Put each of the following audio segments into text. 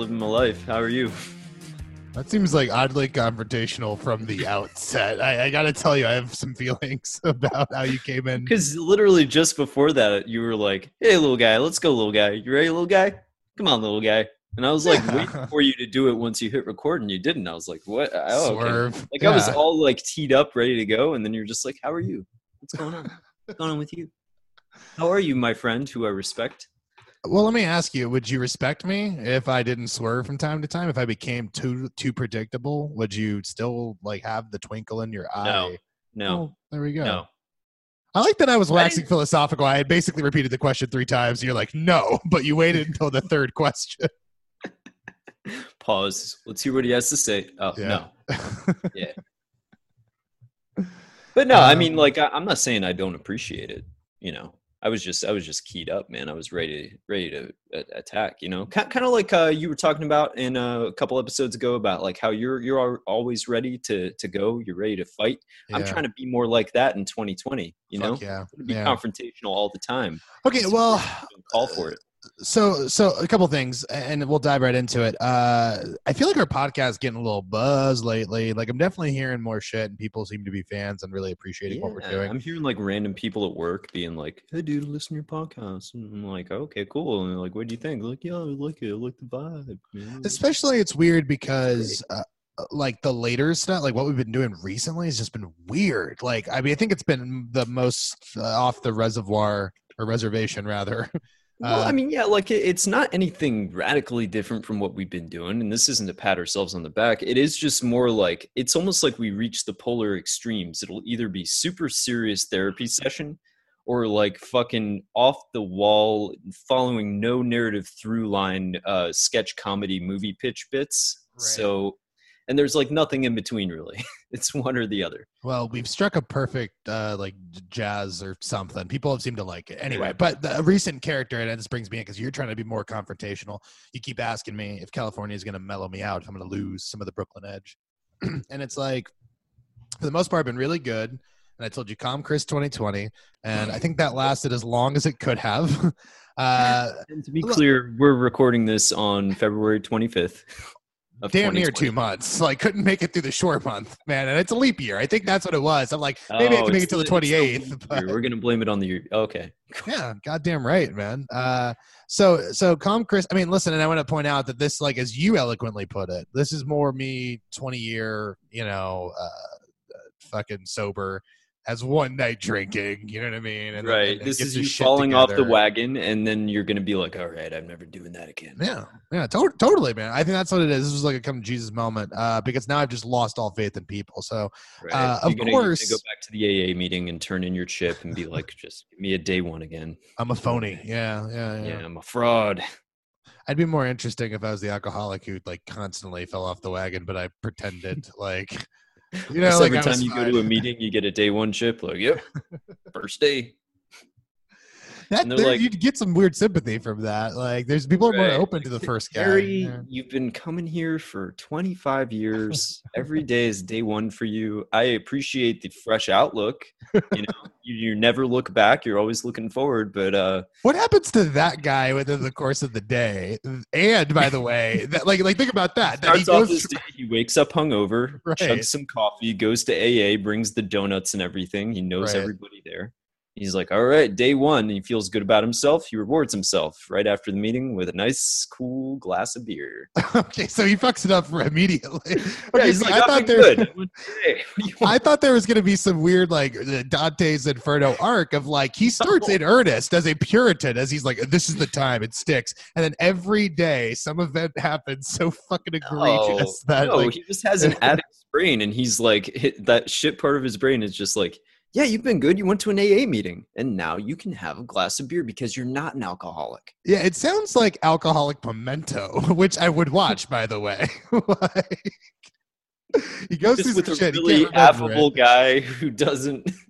living my life. How are you? That seems like oddly confrontational from the outset. I, I got to tell you, I have some feelings about how you came in. Because literally just before that, you were like, "Hey, little guy, let's go, little guy. You ready, little guy? Come on, little guy." And I was like Yeah. waiting for you to do it once you hit record, and you didn't. I was like, "What? Oh, okay." Swerve. Like I was all like teed up, ready to go, and then you're just like, "How are you? What's going on? What's going on with you? How are you, my friend, who I respect?" Well, let me ask you: Would you respect me if I didn't swerve from time to time? If I became too too predictable, would you still like have the twinkle in your eye? No, no, Well, there we go. no. I like that I was waxing didn't- philosophical. I had basically repeated the question three times. You're like, no, but you waited until the third question. Pause. Let's hear what he has to say. Oh Yeah. no. Yeah. But no, I Um, mean, like, I, I'm not saying I don't appreciate it. You know, I was just, I was just keyed up, man. I was ready, ready to attack. You know, kind, kind of like uh, you were talking about in uh, a couple episodes ago about like how you're, you're always ready to to go. You're ready to fight. I'm trying to be more like that in 2020. You know, Fuck yeah. to be yeah. confrontational all the time. Okay, well, Call for it. So so a couple things and we'll dive right into it uh i feel like our podcast is getting a little buzz lately like i'm definitely hearing more shit and people seem to be fans and really appreciating what we're doing I'm hearing like random people at work being like, "Hey, dude, listen to your podcast." And I'm like, "Okay, cool." And they're like, "What do you think?" Like, "Yeah, I like it. I like the vibe." man." especially it's weird because uh, like the later stuff like what we've been doing recently has just been weird like i mean i think it's been the most uh, off the reservoir or reservation rather Well, Uh, I mean, yeah, like it, it's not anything radically different from what we've been doing, and this isn't to pat ourselves on the back. It is just more like it's almost like we reach the polar extremes. It'll either be super serious therapy session, or like fucking off the wall, following no narrative through line, uh, sketch comedy movie pitch bits. Right. So, and there's like nothing in between really. it's one or the other. Well, we've struck a perfect uh, like jazz or something. People have seemed to like it anyway. But the recent character, and this brings me in because you're trying to be more confrontational. You keep asking me if California is going to mellow me out, if I'm going to lose some of the Brooklyn edge, and it's like for the most part, I've been really good. And I told you, calm Chris 2020, and I think that lasted as long as it could have. Uh, And to be clear, we're recording this on February 25th. Damn near two months. Like couldn't make it through the short month, man. And it's a leap year. I think that's what it was. I'm like, maybe I Oh, can make it till the 28th. but- We're gonna blame it on the. Okay. Yeah, goddamn right, man. Uh, so so calm, Chris. I mean, listen, and I want to point out that this, like, as you eloquently put it, this is more me, twenty year, you know, uh, uh, fucking sober, has one night drinking. You know what I mean? And right. then This is you falling off the wagon, and then you're gonna be like, "All right, I'm never doing that again." Yeah, yeah, to- totally, man. I think that's what it is. This was like a come to Jesus moment uh, because now I've just lost all faith in people. So Right. Uh, of gonna course- go back to the AA meeting and turn in your chip and be like, "Just give me a day one again." I'm a phony. Yeah, yeah, Yeah, yeah. I'm a fraud. I'd be more interesting if I was the alcoholic who like constantly fell off the wagon, but I pretended like you know, like every time you go to a meeting, you get a day one chip. Like, yep, first day. That, there, like- you'd get some weird sympathy from that. Like, there's people are more open to the first guy. Harry, Yeah. you've been coming here for 25 years. Every day is day one for you. I appreciate the fresh outlook. You know, you, you never look back. You're always looking forward. But uh, What happens to that guy within the course of the day? And by the way, that, like, like think about that. that he goes day, he wakes up hungover, Right. chugs some coffee, goes to AA, brings the donuts and everything. He knows Right. everybody there. He's like, all right, day one. He feels good about himself. He rewards himself right after the meeting with a nice, cool glass of beer. okay, so he fucks it up immediately. Yeah, Okay, he's see, like, I thought there, good. I went, "Hey, what do you want?" I thought there was going to be some weird, like uh, Dante's Inferno arc of like he starts in earnest as a Puritan, as he's like, "This is the time it sticks," and then every day some event happens so fucking egregious that no, like, he just has an addict's brain, and he's like that shit part of his brain is just like, yeah, you've been good. You went to an AA meeting, and now you can have a glass of beer because you're not an alcoholic. yeah, it sounds like alcoholic pimento, which I would watch, by the way. like, he goes Just through with a really affable it. guy who doesn't.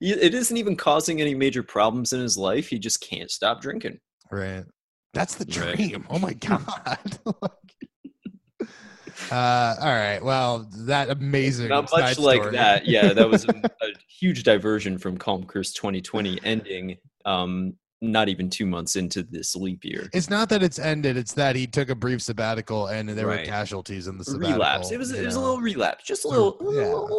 It isn't even causing any major problems in his life. He just can't stop drinking. Right. That's the Right. dream. Oh my god. Uh, all right. Well, that amazing. Not much like story. that. Yeah, that was a, a huge diversion from Calm Chris 2020 ending. Um, not even two months into this leap year. It's not that it's ended; it's that he took a brief sabbatical and there were casualties in the sabbatical. relapse. It was you it was a little relapse, just a little.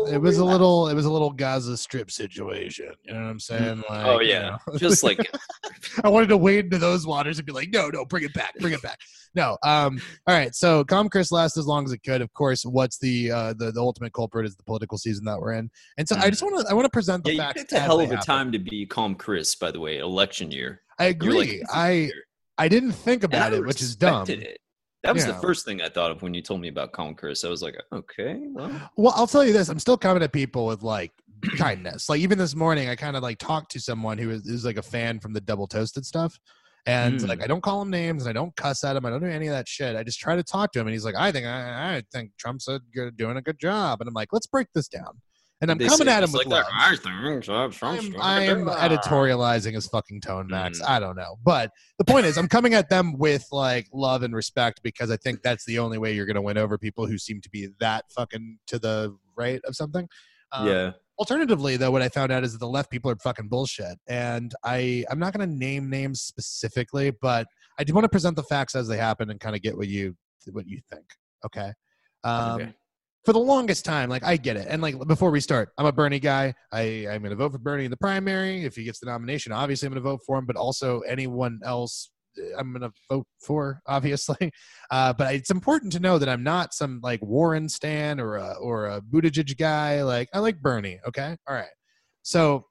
yeah, it was a little it was a little Gaza Strip situation. You know what I'm saying? Like, oh you yeah, know. just like I wanted to wade into those waters and be like, no, no, bring it back, bring it back. No. Um. All right. So, Calm Chris lasted as long as it could. Of course, what's the uh the, the ultimate culprit is the political season that we're in, and so I just want to I want to present the Mm. yeah, you facts. picked a hell of a happen. time to be calm, Chris. By the way, election year. I agree. I. I didn't think about it, which is dumb. It. That was Yeah. the first thing I thought of when you told me about calm, Chris. I was like, okay, well, Well, I'll tell you this: I'm still coming at people with like kindness. Like even this morning, I kind of like talked to someone who is, is like a fan from the double toasted stuff, and Mm. like I don't call him names and I don't cuss at him. I don't do any of that shit. I just try to talk to him, and he's like, "I think I, I think Trump's a, good- doing a good job," and I'm like, "Let's break this down." And I'm They coming at him with like love. I think Trump's I'm, doing a I good am editorializing his fucking tone, Max. Mm. I don't know, but the point is, I'm coming at them with like love and respect because I think that's the only way you're going to win over people who seem to be that fucking to the right of something. Um, yeah, Alternatively, though, what I found out is that the left people are fucking bullshit, and I I'm not going to name names specifically, but I do want to present the facts as they happen and kind of get what you what you think. Okay. Um, Okay. For the longest time, like I get it, and like before we start, I'm a Bernie guy. I I'm going to vote for Bernie in the primary. If he gets the nomination, obviously I'm going to vote for him. But also anyone else, uh, I'm going to vote for, obviously. Uh, but it's important to know that I'm not some like Warren stan or a or a Buttigieg guy. Like I like Bernie. Okay, all right. So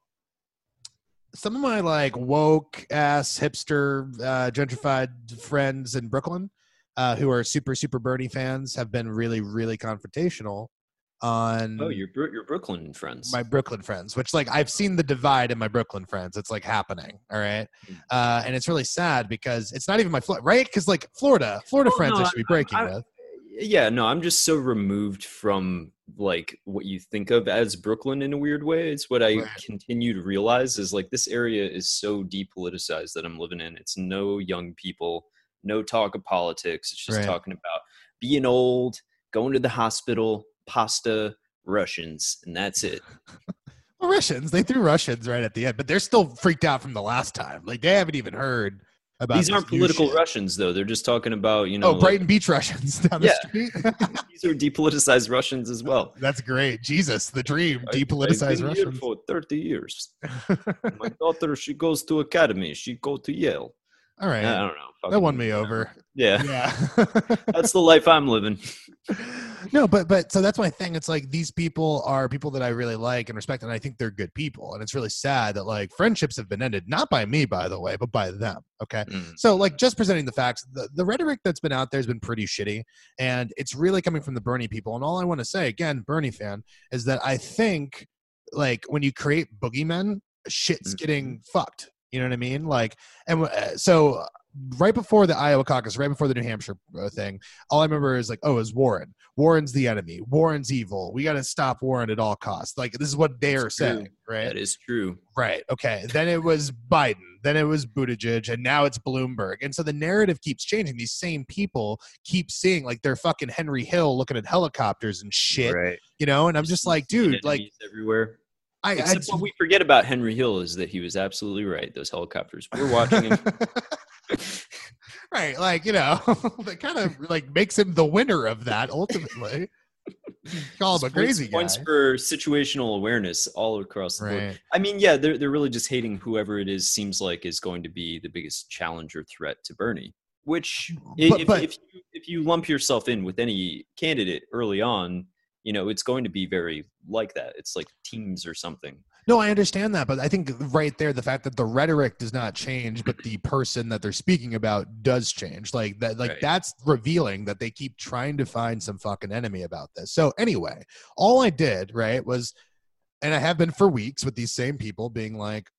some of my like woke ass hipster uh, gentrified friends in Brooklyn uh, who are super super Bernie fans have been really really confrontational on oh, your your Brooklyn friends. my Brooklyn friends, which like I've seen the divide in my Brooklyn friends. It's like happening, all right, Mm. uh, and it's really sad because it's not even my Flo- right because like Florida, Florida friends no, I should be breaking I- with. yeah, no, I'm just so removed from like what you think of as Brooklyn in a weird way. It's what I Right. continue to realize is like this area is so depoliticized that I'm living in. It's no young people, no talk of politics. It's just Right. talking about being old, going to the hospital, pasta, Russians, and that's it. Well, Russians, they threw Russians right at the end, but they're still freaked out from the last time. Like they haven't even heard about These aren't political shit. Russians though. They're just talking about, you know, Oh, like, Brighton Beach Russians down the Yeah. street. these are depoliticized Russians as well. That's great. Jesus, the dream. I- I've Depoliticized been here Russians. for 30 years. My daughter, she goes to academy. She go to Yale. All right. I don't know. that won me over. Yeah, Yeah. that's the life I'm living. no, but but so that's my thing. It's like these people are people that I really like and respect, and I think they're good people. And it's really sad that like friendships have been ended, not by me, by the way, but by them. Okay. Mm. So, like, just presenting the facts, the, the rhetoric that's been out there has been pretty shitty, and it's really coming from the Bernie people. And all I want to say, again, Bernie fan, is that I think, like, when you create boogeymen, shit's Mhm. getting fucked. You know what I mean? Like, and uh, so uh, right before the Iowa caucus, right before the New Hampshire uh, thing, all I remember is like, oh, it was Warren. Warren's the enemy. Warren's evil. We got to stop Warren at all costs. Like, this is what they are true. saying, right? That is true. Right. Okay. Then it was Biden. Then it was Buttigieg, and now it's Bloomberg. And so the narrative keeps changing. These same people keep seeing like they're fucking Henry Hill looking at helicopters and shit, Right. you know. And I'm just like, dude, like everywhere. I, I what we forget about Henry Hill is that he was absolutely right. Those helicopters. We're watching him. right, like you know, that kind of like makes him the winner of that ultimately. Call him a Points- crazy guy. Points for situational awareness all across the board. I mean, yeah, they're they're really just hating whoever it is seems like is going to be the biggest challenge or threat to Bernie. Which, But- if, but- if you if you lump yourself in with any candidate early on, you know it's going to be very like that. It's like teams or something. No, I understand that, but I think right there, the fact that the rhetoric does not change, but the person that they're speaking about does change. Like that, like Right. that's revealing that they keep trying to find some fucking enemy about this. So anyway, all I did right was, and I have been for weeks with these same people being like,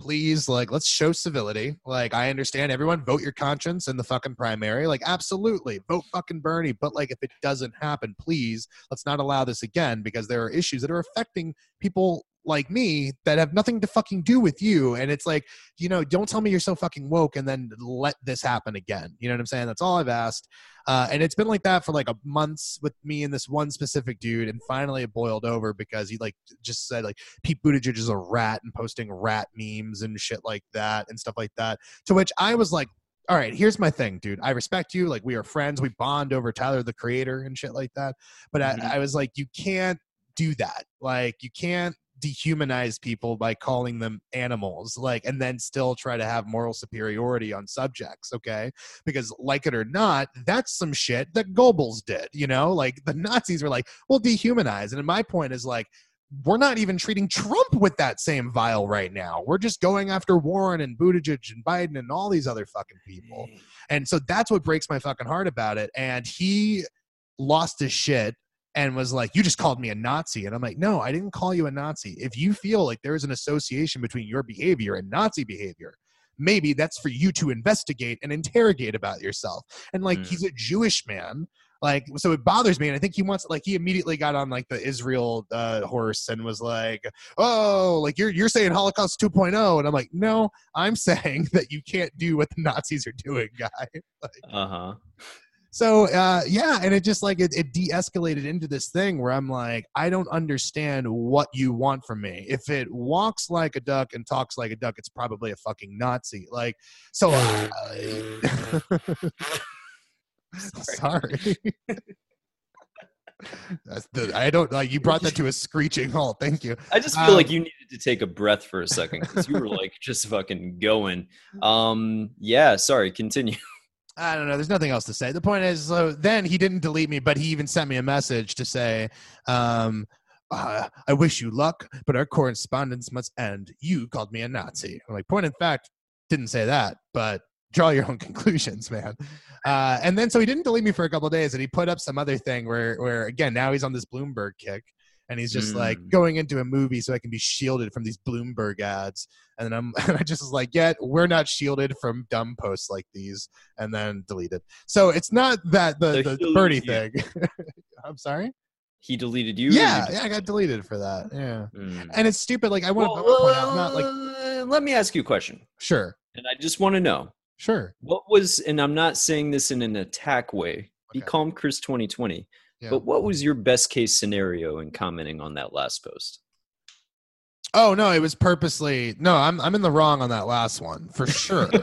please, like, let's show civility. Like, I understand everyone vote your conscience in the fucking primary. Like, absolutely vote fucking Bernie. But like, if it doesn't happen, please let's not allow this again because there are issues that are affecting people like me that have nothing to fucking do with you. And it's like, you know, don't tell me you're so fucking woke and then let this happen again. You know what I'm saying? That's all I've asked. Uh, and it's been like that for like a months with me and this one specific dude. And finally it boiled over because he like just said like Pete Buttigieg is a rat and posting rat memes and shit like that and stuff like that. To which I was like, all right, here's my thing, dude. I respect you. Like we are friends. We bond over Tyler the Creator and shit like that. But Mhm. I, I was like, you can't do that. Like you can't dehumanize people by calling them animals like and then still try to have moral superiority on subjects okay because like it or not that's some shit that goebbels did you know like the nazis were like well dehumanize and my point is like we're not even treating Trump with that same vial right now. We're just going after Warren and Buttigieg and Biden and all these other fucking people. Mm. And so that's what breaks my fucking heart about it. And he lost his shit and was like, You just called me a Nazi. And I'm like, No, I didn't call you a Nazi. If you feel like there's an association between your behavior and Nazi behavior, maybe that's for you to investigate and interrogate about yourself. And like, Mm. he's a Jewish man. Like, so it bothers me. And I think he wants, like, he immediately got on like the Israel uh, horse and was like, oh, like you're you're saying Holocaust 2.0, and I'm like, no, I'm saying that you can't do what the Nazis are doing, guy. like, Uh huh. So uh, yeah, and it just like it, it de-escalated into this thing where I'm like, I don't understand what you want from me. If it walks like a duck and talks like a duck, it's probably a fucking Nazi. Like, so. Uh, sorry. That's the, I don't like you brought that to a screeching halt. Thank you. I just feel like Um, you needed to take a breath for a second because you were like just fucking going. Um, yeah. Sorry. Continue. I don't know. There's nothing else to say. The point is, so then he didn't delete me, but he even sent me a message to say, um, uh, "I wish you luck, but our correspondence must end. You called me a Nazi." I'm like, point in fact, didn't say that, but draw your own conclusions, man. Uh, and then so he didn't delete me for a couple days, and he put up some other thing where, where again, now he's on this Bloomberg kick. And he's just like Mm. going into a movie so I can be shielded from these Bloomberg ads. And then I'm, and I just was like, yeah, we're not shielded from dumb posts like these and then deleted. So it's not that the, So the, the birdie thing. I'm sorry. He deleted you. or you Yeah, yeah, I got deleted for that. Yeah, Mm. and it's stupid. Like I want to Well, point out, I'm not like uh, let me ask you a question, sure, and I just want to know sure. what was, and I'm not saying this in an attack way. Be calm, Chris. 2020. Yeah. But what was your best case scenario in commenting on that last post? Oh no, it was purposely. No, I'm I'm in the wrong on that last one for sure.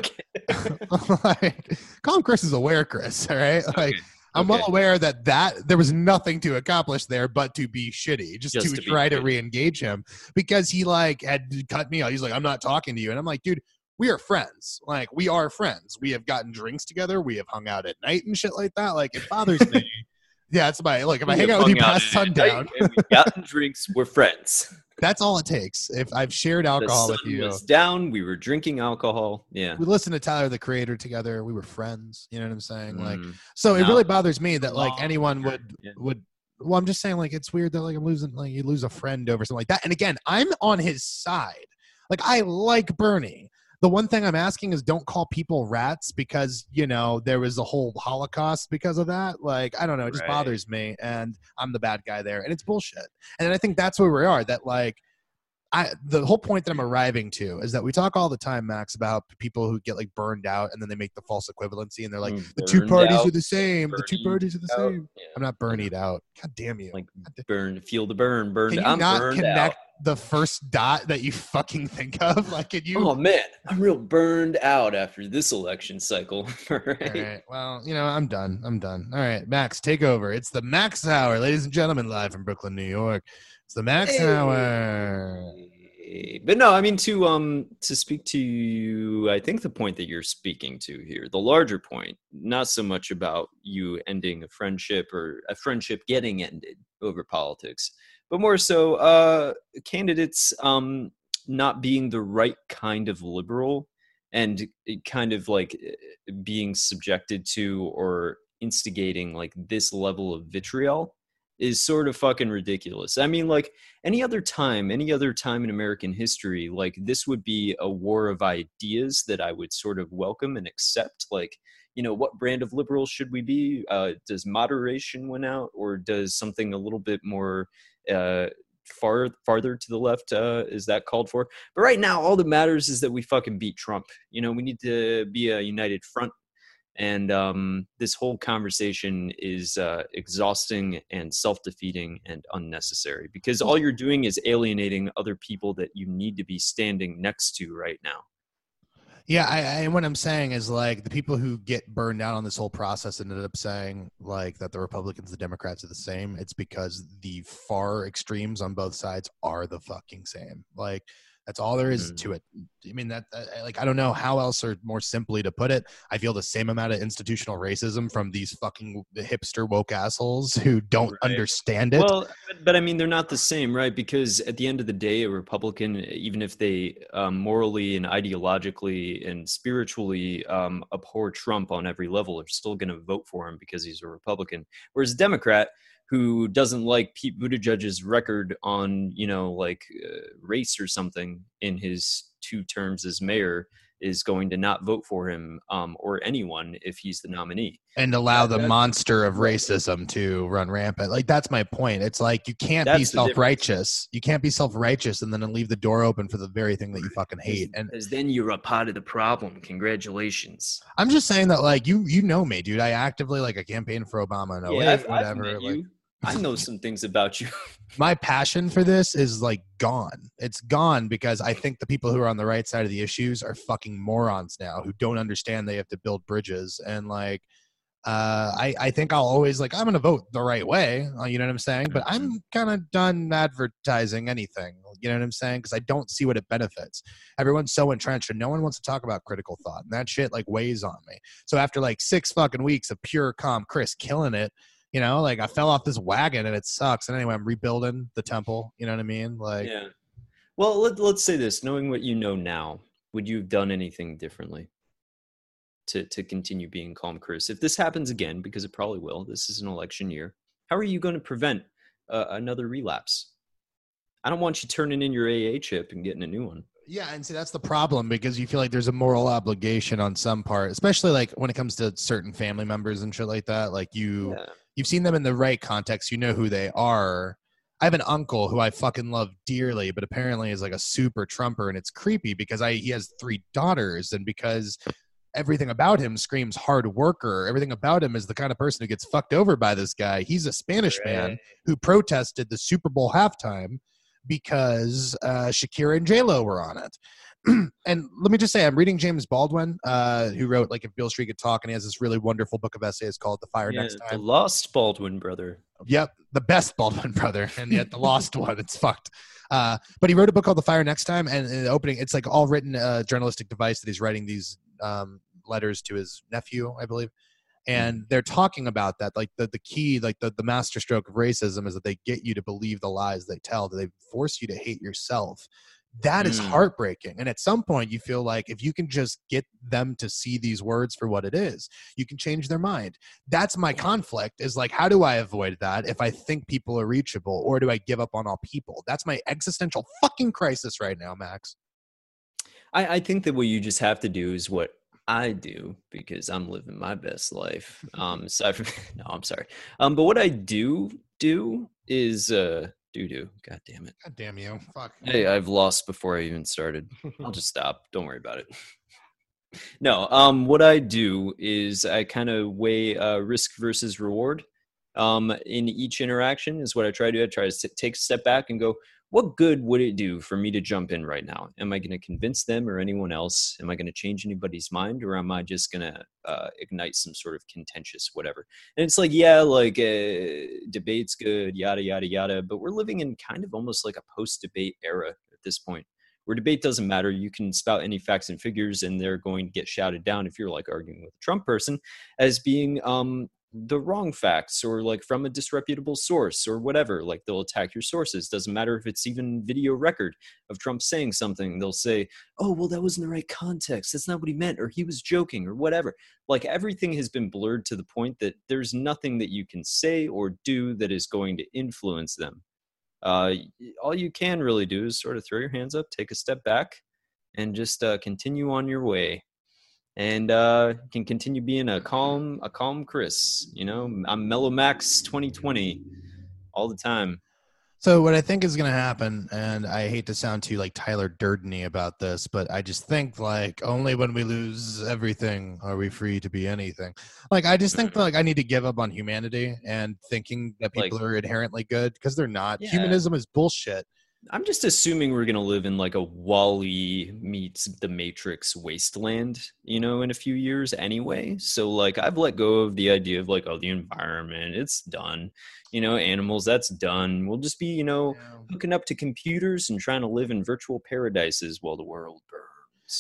like, calm Chris is aware, Chris. All right, like. Okay. I'm well aware that that there was nothing to accomplish there but to be shitty, just, Just to, to try to re-engage him because he like had cut me out. He's like, I'm not talking to you, and I'm like, dude, we are friends. Like we are friends. We have gotten drinks together. We have hung out at night and shit like that. Like it bothers me. Yeah, it's my like if I hang out with you past at night sundown, and we've gotten drinks. We're friends. that's all it takes. If I've shared The alcohol with you, was down. We were drinking alcohol. Yeah. we listened to Tyler the Creator together. We were friends. You know what I'm saying? Like Mm. So it really bothers me that like anyone would yeah. would. Well, I'm just saying like it's weird that like I'm losing like you lose a friend over something like that. And again, I'm on his side. Like I like Bernie. The one thing I'm asking is don't call people rats because you know there was a whole Holocaust because of that. Like I don't know, it just Right. bothers me, and I'm the bad guy there, and it's bullshit. And I think that's where we are. That like I the whole point that I'm arriving to is that we talk all the time, Max, about people who get like burned out and then they make the false equivalency and they're like Mm, the two parties out, are the same. The two parties are the out. same. Yeah. I'm not burnied out. God damn you. Like burn, feel the burn, burned. Can you I'm not burned connect out. The first dot that you fucking think of? Like, can you? Oh man, I'm real burned out after this election cycle. All right? right. Well, you know, I'm done. I'm done. All right, Max, take over. It's the Max Hour, ladies and gentlemen, live from Brooklyn, New York. It's the Max Hour. But no, I mean to um to speak to you, I think the point that you're speaking to here, the larger point, not so much about you ending a friendship or a friendship getting ended over politics, but more so uh candidates um not being the right kind of liberal and kind of like eh, being subjected to or instigating like this level of vitriol is sort of fucking ridiculous. I mean, like any other time, any other time in American history, like this would be a war of ideas that I would sort of welcome and accept. Like, you know, what brand of liberal should we be? Uh, does moderation win out, or does something a little bit more uh, far farther to the left uh, is that called for. But right now, all that matters is that we fucking beat Trump. You know, we need to be a united front. And um, this whole conversation is uh, exhausting and self defeating and unnecessary because all you're doing is alienating other people that you need to be standing next to right now. Yeah, I, I, what I'm saying is like the people who get burned out on this whole process ended up saying like that the Republicans, the Democrats are the same. It's because the far extremes on both sides are the fucking same. Like that's all there is mm. to it. I mean, that, like I don't know how else or more simply to put it. I feel the same amount of institutional racism from these fucking hipster woke assholes who don't right. understand it. Well, but, but, I mean, they're not the same, right? Because at the end of the day, a Republican, even if they um, morally and ideologically and spiritually um, abhor Trump on every level, are still going to vote for him because he's a Republican. Whereas a Democrat who doesn't like Pete Buttigieg's record on, you know, like uh, race or something in his two terms as mayor is going to not vote for him um, or anyone if he's the nominee. And allow the monster of racism to run rampant. Like that's my point. It's like you can't that's be self-righteous. You can't be self-righteous and then leave the door open for the very thing that you fucking hate. And because then you're a part of the problem. Congratulations. I'm just saying that like you you know me dude. I actively like a campaign for obama no yeah, I've, whatever I've like, I know some things about you. my passion for this is like gone. It's gone because I think the people who are on the right side of the issues are fucking morons now who don't understand they have to build bridges and like uh, I, I think I'll always like I'm gonna vote the right way, uh, you know what I'm saying? But I'm mm-hmm. kind of done advertising anything, you know what I'm saying? Because I don't see what it benefits. Everyone's so entrenched, and no one wants to talk about critical thought, and that shit like weighs on me. So after like six fucking weeks of pure calm, Chris killing it, you know, like I fell off this wagon and it sucks. And anyway, I'm rebuilding the temple. You know what I mean? Like, yeah. Well, let, let's say this: knowing what you know now, would you have done anything differently to to continue being calm, Chris? If this happens again, because it probably will. This is an election year. How are you going to prevent uh, another relapse? I don't want you turning in your AA chip and getting a new one. Yeah, and see that's the problem because you feel like there's a moral obligation on some part, especially like when it comes to certain family members and shit like that. Like you, yeah you've seen them in the right context. You know who they are. I have an uncle who I fucking love dearly, but apparently is like a super trumper, and it's creepy because I he has three daughters, and because everything about him screams hard worker. Everything about him is the kind of person who gets fucked over by this guy. He's a Spanish right. man who protested the Super Bowl halftime because uh, Shakira and J Lo were on it. and let me just say, I'm reading James Baldwin, uh, who wrote like If Beale Street Could Talk, and he has this really wonderful book of essays called "The Fire yeah, Next Time." The Lost Baldwin brother. Yep, the best Baldwin brother, and yet the lost one. It's fucked. Uh, but he wrote a book called "The Fire Next Time," and in the opening, it's like all written uh, journalistic device that he's writing these um, letters to his nephew, I believe. And mm. they're talking about that, like the, the key, like the, the master stroke of racism is that they get you to believe the lies they tell, that they force you to hate yourself that is mm. heartbreaking. And at some point, you feel like if you can just get them to see these words for what it is, you can change their mind. That's my conflict is like, how do I avoid that if I think people are reachable or do I give up on all people? That's my existential fucking crisis right now, Max. I, I think that what you just have to do is what I do because I'm living my best life. Um, aside from, no, I'm sorry. Um, but what I do do is, uh, doo doo. God damn it. God damn you. Fuck. Hey, I've lost before I even started. I'll just stop. Don't worry about it. no, um, what I do is I kind of weigh uh, risk versus reward um, in each interaction. Is what I try to do. I try to take a step back and go, what good would it do for me to jump in right now? Am I going to convince them or anyone else? Am I going to change anybody's mind or am I just going to uh, ignite some sort of contentious whatever? And it's like, yeah, like uh, debate's good, yada, yada, yada. But we're living in kind of almost like a post debate era at this point where debate doesn't matter. You can spout any facts and figures, and they're going to get shouted down if you're like arguing with a Trump person as being um, the wrong facts or like from a disreputable source or whatever like they'll attack your sources. Doesn't matter if it's even video record of trump saying something. They'll say oh well that wasn't the right context. That's not what he meant or he was joking or whatever. Like everything has been blurred to the point that there's nothing that you can say or do that is going to influence them. Uh, all you can really do is sort of throw your hands up take a step back and just uh, continue on your way and uh, can continue being a calm, a calm Chris. You know, I'm Mellow Max 2020 all the time. So what I think is going to happen, and I hate to sound too like Tyler Durdeny about this, but I just think like only when we lose everything are we free to be anything. Like I just think like I need to give up on humanity and thinking that people Like- are inherently good because they're not. Yeah. Humanism is bullshit. I'm just assuming we're gonna live in like a WALL-E meets the Matrix wasteland, you know, in a few years anyway. So like I've let go of the idea of like, oh, the environment, it's done. You know, animals, that's done. We'll just be, you know, hooking up to computers and trying to live in virtual paradises while the world burns.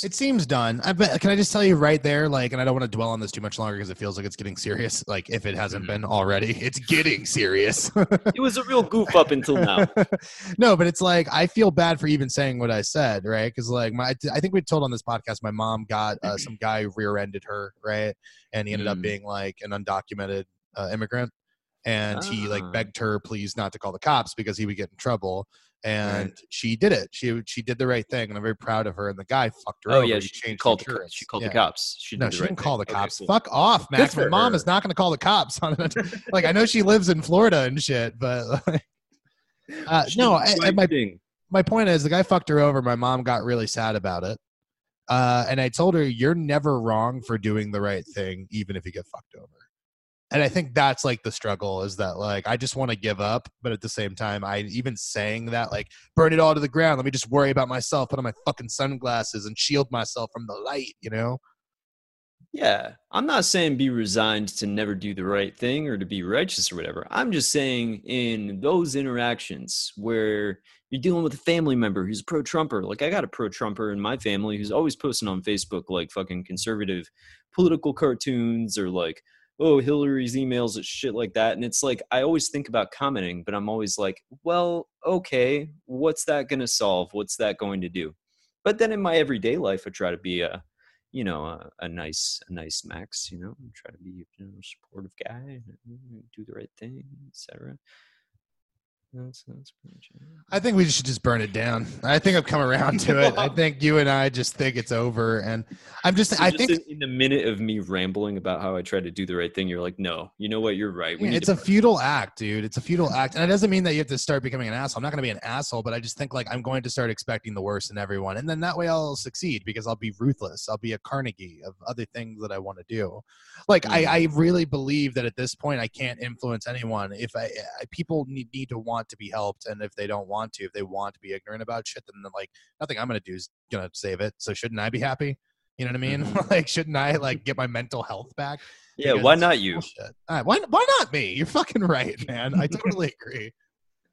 It seems done. I bet. Can I just tell you right there, like, and I don't want to dwell on this too much longer because it feels like it's getting serious. Like, if it hasn't Mhm. been already, it's getting serious. it was a real goof up until now. no, but it's like I feel bad for even saying what I said, right? Because like my, I think we told on this podcast, my mom got uh, some guy rear-ended her, right, and he ended up Mm. being like an undocumented uh, immigrant, and he like Ah. begged her please not to call the cops because he would get in trouble. And she did it. She she did the right thing, and I'm very proud of her. And the guy fucked her Oh over. yeah, He she changed called the, co- she called Yeah. the cops. She No, she right didn't thing. call the Okay, cops. cool. Fuck off, Max. My mom her. is not going to call the cops on it. like I know she lives in Florida and shit, but like, uh, no. I, I- my thing. my point is the guy fucked her over. My mom got really sad about it, uh, and I told her you're never wrong for doing the right thing, even if you get fucked over. And I think that's like the struggle is that like I just want to give up, but at the same time, I even saying that like burn it all to the ground. Let me just worry about myself, put on my fucking sunglasses, and shield myself from the light. You know. Yeah, I'm not saying be resigned to never do the right thing or to be righteous or whatever. I'm just saying in those interactions where you're dealing with a family member who's a pro Trumper, like I got a pro Trumper in my family who's always posting on Facebook like fucking conservative political cartoons or like, oh, Hillary's emails and shit like that. And it's like, I always think about commenting, but I'm always like, well, okay, what's that going to solve? What's that going to do? But then in my everyday life, I try to be a, you know, a, a nice, a nice Max, you know, try to be, a you know, supportive guy, do the right thing, etc. That's that's pretty much it. I think we should just burn it down. I think I've come around to it. I think you and I just think it's over, and I'm just. So I just think in, in the minute of me rambling about how I try to do the right thing, you're like, no, you know what, you're right. We Yeah, it's a burn it." futile act, dude. It's a futile act, and it doesn't mean that you have to start becoming an asshole. I'm not going to be an asshole, but I just think like I'm going to start expecting the worst in everyone, and then that way I'll succeed because I'll be ruthless. I'll be a Carnegie of other things that I want to do. Like I, mm. I really believe that at this point I can't influence anyone. If I, I people need, need to want to be helped, and if they don't want to, if they want to be ignorant about shit, then like nothing I'm to do is to save it. So shouldn't I be happy? You know what I mean? Mm-hmm. like, shouldn't I like get my mental health back? Yeah, why not you? right, why why not me? You're fucking right, man. I totally agree.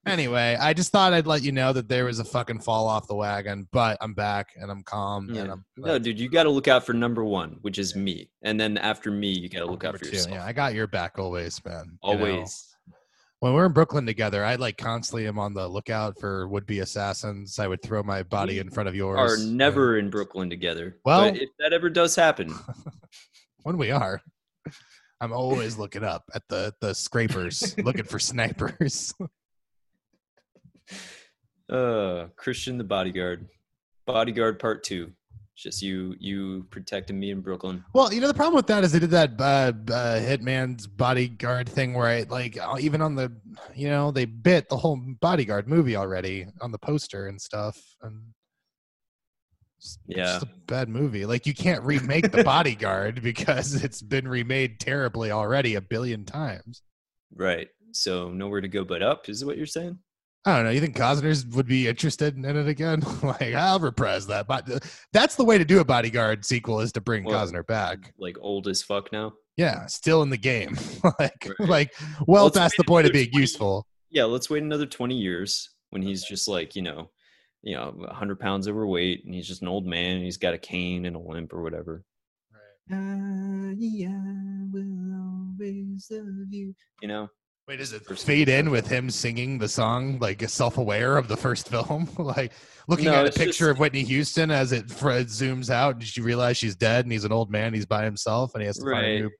Anyway, I just thought I'd let you know that there was a fucking fall off the wagon, but I'm back and I'm calm and Yeah. I'm No, dude, you got to look out for number one, which is me, and then after me, you got to look out for two. yourself. Yeah, I got your back always, man. you know? When we're in Brooklyn together, I like constantly am on the lookout for would-be assassins. I would throw my body in front of yours. Are never in Brooklyn together. Well- but if that ever does happen, when we are. I'm always looking up at the the scrapers, looking for snipers. uh, Christian the bodyguard, bodyguard part two. Just you, you protecting me in Brooklyn. Well, you know the problem with that is they did that uh, uh, Hitman's bodyguard thing where I like uh, even on the you know they bit the whole bodyguard movie already on the poster and stuff and it's it's Yeah. just a bad movie. Like you can't remake the bodyguard because it's been remade terribly already a billion times. Right. So nowhere to go but up is what you're saying. I don't know. You think Costner's would be interested in it again? like I'll reprise that, but that's the way to do a bodyguard sequel is to bring Well, Cosner back. Like old as fuck now. Yeah, still in the game. like, Right. like well Let's past the point of being 20 useful. Yeah. Let's wait another 20 years when he's just like you know, you know, 100 pounds overweight and he's just an old man. And he's got a cane and a limp or whatever. I will always love you. You know. Wait, is it First fade in with him singing the song, like self-aware of the first film, like looking No, at a picture just- of Whitney Houston as it fr- zooms out, and she realizes she's dead, and he's an old man, he's by himself, and he has to find a new.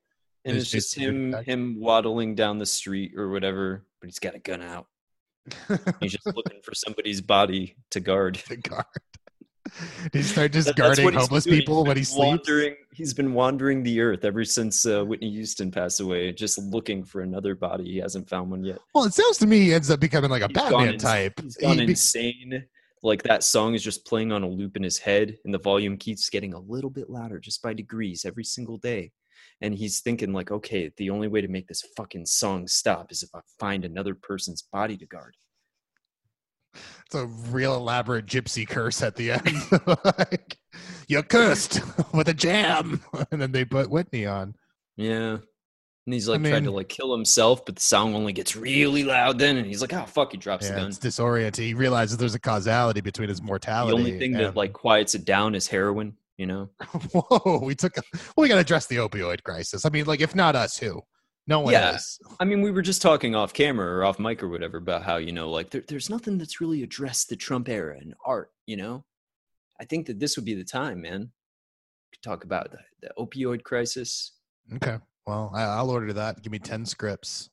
And His it's just Jason him him waddling down the street or whatever, but he's got a gun out. He's just looking for somebody's body to guard. the guard. Did he start just That- guarding homeless people when he sleeps? Wandering, he's been wandering the earth ever since uh, Whitney Houston passed away, just looking for another body. He hasn't found one yet. Well, it sounds to me he ends up becoming like a He's Batman type. He's gone He insane. Like that song is just playing on a loop in his head, and the volume keeps getting a little bit louder just by degrees every single day. And he's thinking like, okay, the only way to make this fucking song stop is if I find another person's body to guard. It's a real elaborate gypsy curse at the end. like, you're cursed with a jam. And then they put Whitney on. Yeah. And he's I like trying to like kill himself, but the song only gets really loud then, and he's like, "Oh fuck!" He drops the gun. it's disorienting. He realizes there's a causality between his mortality. The only thing that like quiets it down is heroin. You know, whoa, we took. A, well, we got to address the opioid crisis. I mean, like, if not us, who? No one Yeah. is. I mean, we were just talking off camera or off mic or whatever about how you know, like, there, there's nothing that's really addressed the Trump era in art. You know, I think that this would be the time, man. Could talk about the, the opioid crisis. Okay. Well, I, I'll order that. Give me ten scripts.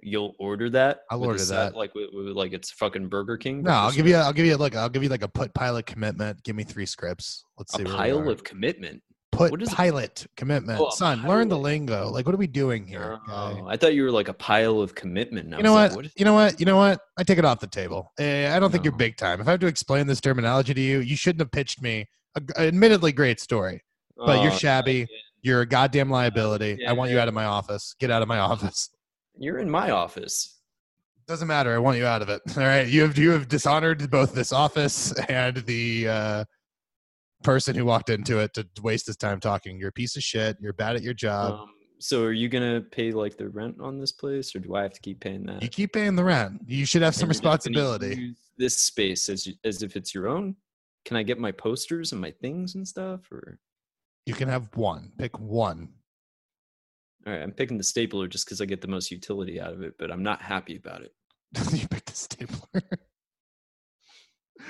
You'll order that. I'll order set, uh, that. like with, with, like it's fucking Burger King. No, I'll give you. I'll give you like. I'll give you like a put pilot commitment. Give me three scripts. Let's a see. we pile of commitment. Put what pilot commitment. Oh, Son, learn the lingo. Like, what are we doing here? Oh, I thought you were like a pile of commitment. You know what? like, is You know what? You know what? I take it off the table. Eh, I don't think you're big time. If I have to explain this terminology to you, you shouldn't have pitched me. A, admittedly, great story, but you're Oh, shabby. You're a goddamn liability. I want you out of my office. Get out of my office. You're in my office. Doesn't matter. I want you out of it. All right. You have you have dishonored both this office and the uh, person who walked into it to waste his time talking. You're a piece of shit. You're bad at your job. Um, so are you gonna pay like the rent on this place, or do I have to keep paying that? you keep paying the rent. You should have some And you're just gonna responsibility. This space as as if it's your own. Can I get my posters and my things and stuff? Or You can have one. Pick one. all right, I'm picking the stapler just because I get the most utility out of it, but I'm not happy about it. you picked a stapler.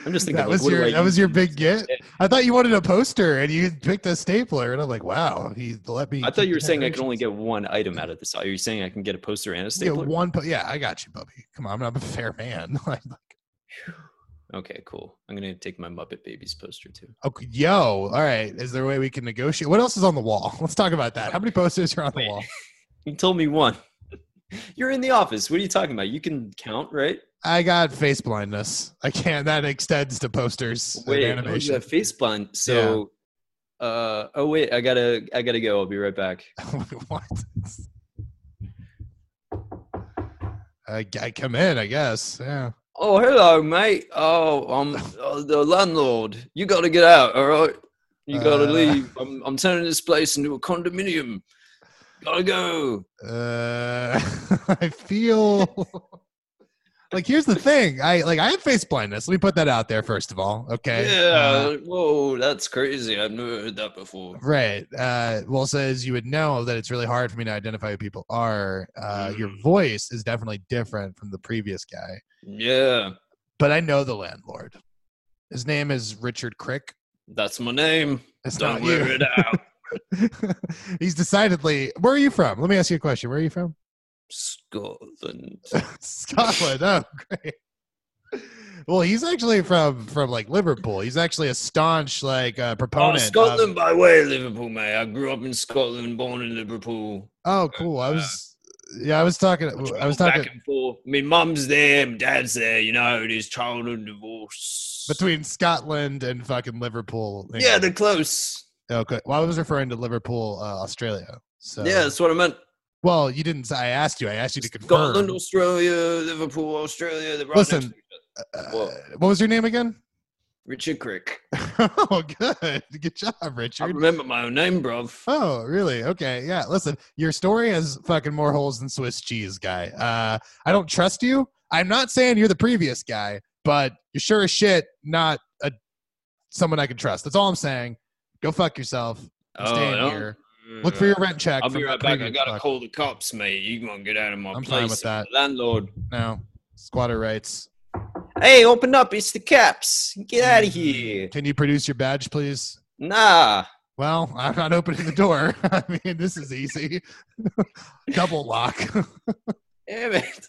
I'm just thinking that was do your that was your big get. I thought you wanted a poster and you picked a stapler, and I'm like, wow, he let me. I thought you were saying I could only get one item out of this. Are you saying I can get a poster and a stapler? Yeah, one. Po- yeah, I got you, Bubby. Come on, I'm not a fair man. Like, Okay, cool. I'm gonna take my Muppet Babies poster too. okay, yo, all right. Is there a way we can negotiate? What else is on the wall? Let's talk about that. How many posters are on the wall? You told me one. You're in the office. What are you talking about? You can count, right? I got face blindness. I can't. That extends to posters Wait, and oh, you have face blind. So, uh, oh wait, I gotta, I gotta go. I'll be right back. what? I, I come in, I guess. Yeah. Oh, hello, mate. Oh, I'm uh, the landlord. You gotta get out. All right. You gotta Uh. leave. I'm, I'm turning this place into a condominium. Gotta go. Uh, I feel like here's the thing. I like I have face blindness. Let me put that out there first of all. Okay. Uh, Yeah. Whoa, that's crazy. I've never heard that before. right. Uh, well, says you would know that it's really hard for me to identify who people are. Uh, Your Mm. voice is definitely different from the previous guy, Yeah, but I know the landlord. His name is Richard Crick. that's my name. It's Don't not wear you. it out. He's decidedly. Where are you from? Let me ask you a question. Where are you from? Scotland. Scotland. Oh, great. Well, he's actually from from like Liverpool. He's actually a staunch like uh, Oh, proponent. of- Scotland by way of Liverpool, mate. I grew up in Scotland, born in Liverpool. oh, cool. I was. Yeah, I was talking. I was talking back and forth. My mum's there, my dad's there. You know it is, childhood divorce. between Scotland and fucking Liverpool. yeah, they're close. Okay. Well, I was referring to Liverpool, uh, Australia. So Yeah, that's what I meant. Well, you didn't. I asked you. I asked you to confirm. Scotland, Australia, Liverpool, Australia. Right Listen, next to each other. Uh, What? what was your name again? Richard Crick. oh, good. Good job, Richard. I remember my own name, bro. Oh, really? Okay. Yeah. Listen, your story has fucking more holes than Swiss cheese, guy. Uh, I don't trust you. I'm not saying you're the previous guy, but you're sure as shit not a someone I can trust. That's all I'm saying. Go fuck yourself. I'm oh, staying Oh, no? here. Mm. Look for your rent check. I'll be right back. I gotta fuck. call the cops, mate. You gonna get out of my I'm place. fine with that. Landlord. No. Squatter rights. Hey, open up. It's the caps. Get out of mm-hmm. here. Can you produce your badge, please? Nah. Well, I'm not opening the door. I mean, this is easy. Double lock. Damn it.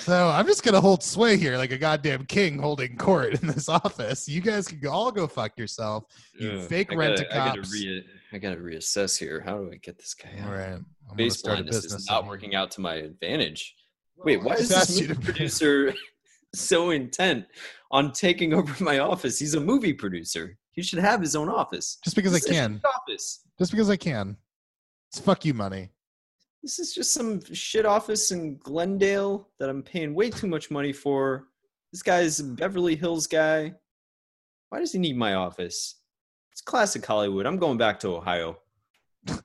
So I'm just gonna hold sway here like a goddamn king holding court in this office. You guys can all go fuck yourself. You Ugh, fake rent gotta, a I gotta, cops. I gotta reassess here. How do I get this guy out? All right. I'm Base blindness business. is not working out to my advantage. Wait, why is just this movie producer so intent on taking over my office? He's a movie producer. He should have his own office. Just because I This is a can. shit Office. Just because I can. It's fuck you money. This is just some shit office in Glendale that I'm paying way too much money for. This guy's a Beverly Hills guy. Why does he need my office? It's classic Hollywood. I'm going back to Ohio. All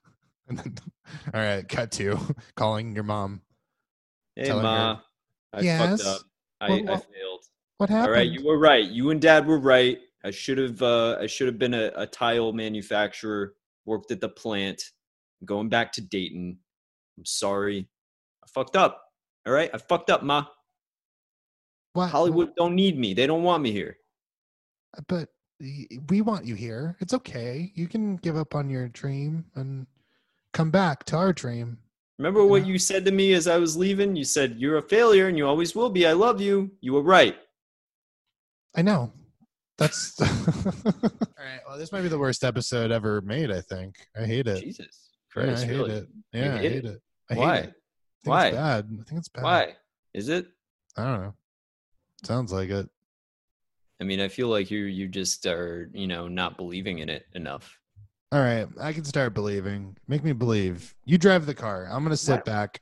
right, cut to calling your mom. Hey, Ma. her, I Yes? fucked up. I, What- I failed. What happened? right, you were right. You and Dad were right. I should have. Uh, I should have been a, a tile manufacturer. Worked at the plant. I'm going back to Dayton. I'm sorry. I fucked up. All right, I fucked up, Ma. What- Hollywood don't need me. They don't want me here. Uh, but we want you here. It's okay. You can give up on your dream and come back to our dream. Remember what you said to me as I was leaving? You said you're a failure and you always will be. I love you. You were right. I know. That's all right. Well, this might be the worst episode ever made. I think. I hate it. Jesus Yeah, Christ, I hate it. Yeah, I hate hate it? it. I Why? it. I Why? It's bad. I think it's bad. Why? Is it? I don't know. Sounds like it. I mean, I feel like you you just are, you know, not believing in it enough. All right, I can start believing. Make me believe. You drive the car. I'm gonna sit back.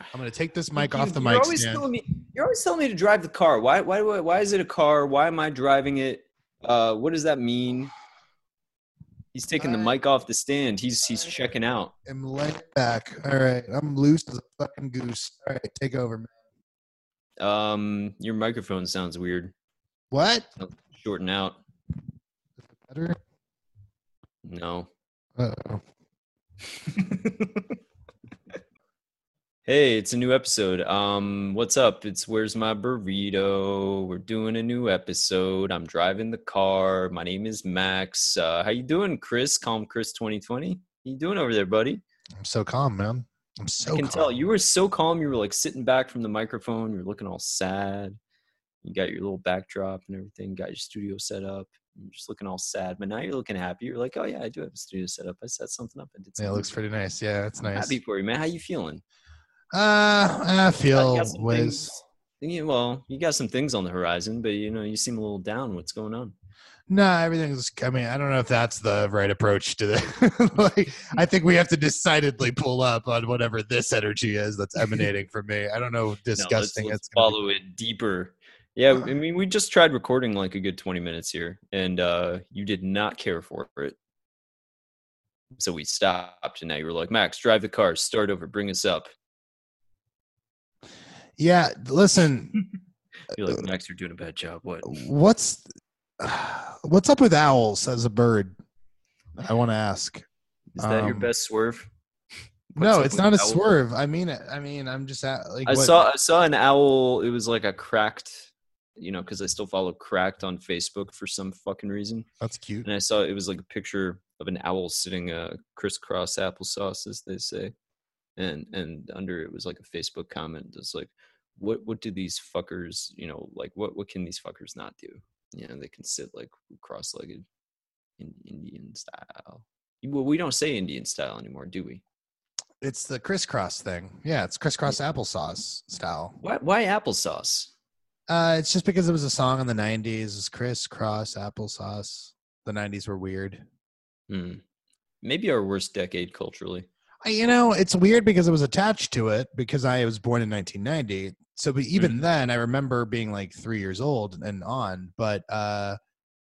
I'm gonna take this mic You- off the you're mic always stand. Telling me, you're always telling me to drive the car. Why? Why? Why, why is it a car? Why am I driving it? Uh, what does that mean? He's taking the Alright. mic off the stand. He's he's checking out. I'm laying back. All right, I'm loose as a fucking goose. All right, take over, man. Um, your microphone sounds weird. What? Shorten out. Better? No. Uh-oh. Hey, it's a new episode. Um, what's up? It's where's my burrito? We're doing a new episode. I'm driving the car. My name is Max. Uh, how you doing, Chris? Calm Chris 2020. How you doing over there, buddy? I'm so calm, man. I'm so I can calm. tell you were so calm. You were like sitting back from the microphone. You're looking all sad. You got your little backdrop and everything. Got your studio set up. You're just looking all sad. But now you're looking happy. You're like, oh yeah, I do have a studio set up. I set something up. I did. Yeah, it looks pretty nice. Yeah, it's nice. I'm nice. Happy for you, man. How you feeling? Uh, I feel you got some ways. yeah, well, you got some things on the horizon, but you know, you seem a little down. What's going on? No, everything's. I mean, I don't know if that's the right approach to the. like, I think we have to decidedly pull up on whatever this energy is that's emanating from me. I don't know. Disgusting. No, let's, it's let's gonna be. follow it deeper. Yeah, I mean, we just tried recording like a good 20 minutes here, and uh, you did not care for it. So we stopped, and now you were like, Max, drive the car, start over, bring us up. Yeah, listen. You're like, Max, you're doing a bad job. What? What's what's up with owls as a bird? I want to ask. Is that your Um, best swerve? What's no, it's not a owls? swerve. I mean, it. I mean, I'm just at like. I what- saw I saw an owl. It was like a cracked, you know, because I still follow cracked on Facebook for some fucking reason. That's cute. and I saw it was like a picture of an owl sitting uh, crisscross applesauce, as they say, and and under it was like a Facebook comment that's like, "What what do these fuckers, you know, like what what can these fuckers not do? You know, they can sit like cross-legged in Indian style. Well, we don't say Indian style anymore, do we? It's the crisscross thing. Yeah, it's crisscross applesauce style. Why why applesauce? Uh, it's just because it was a song in the '90s. It's crisscross applesauce. The '90s were weird. Hmm. Maybe our worst decade culturally. I- You know, it's weird because it was attached to it because I was born in 1990. So, but even Mm-hmm. then, I remember being like three years old and on. But uh,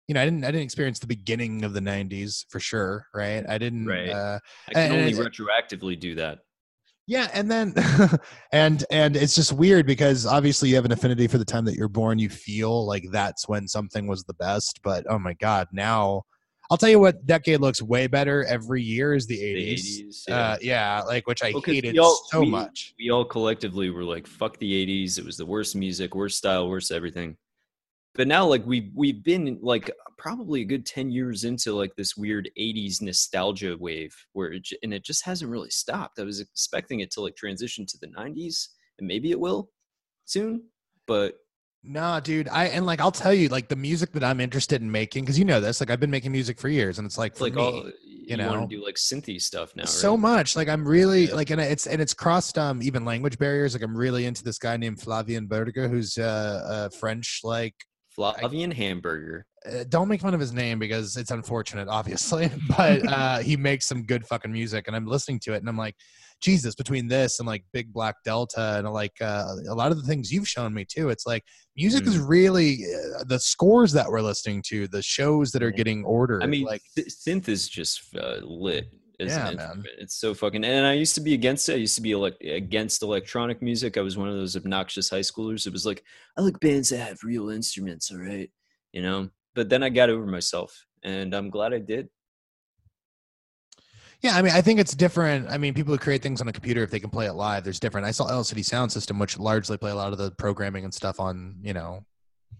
you know, I didn't I didn't experience the beginning of the 90s for sure, right? I didn't. Right. Uh, I can only retroactively do that. yeah, and then and and it's just weird because obviously you have an affinity for the time that you're born. You feel like that's when something was the best. But oh my god, now I'll tell you what decade looks way better every year is the 80s. The 80s. Yeah. Uh, yeah, like which I Well, hated all- so we- much. we all collectively were like fuck the 80s it was the worst music worst style worst everything but now like we we've been like probably a good 10 years into like this weird 80s nostalgia wave where it, and it just hasn't really stopped i was expecting it to like transition to the 90s and maybe it will soon, but Nah, dude. I and like I'll tell you, like the music that I'm interested in making, because you know this, like I've been making music for years, and it's like for like me, all you, know, want to do like synthy stuff now. so right? much. Like I'm really Yeah. like, and it's and it's crossed um even language barriers. Like I'm really into this guy named Flavien Berger, who's uh, a French like. Flavian Hamburger. Uh, don't make fun of his name because it's unfortunate, obviously. But uh, he makes some good fucking music, and I'm listening to it, and I'm like, Jesus! Between this and like Big Black Delta, and like uh, a lot of the things you've shown me too, it's like music is really uh, the scores that we're listening to, the shows that are getting ordered. I mean, like th- synth is just uh, lit. Yeah, an man. It's so fucking. And I used to be against it. I used to be elec against electronic music. I was one of those obnoxious high schoolers. It was like I like bands that have real instruments. All right, you know. But then I got over myself, and I'm glad I did. Yeah, I mean, I think it's different. I mean, people who create things on a computer, if they can play it live, there's different. I saw LCD Soundsystem, which largely play a lot of the programming and stuff on, you know,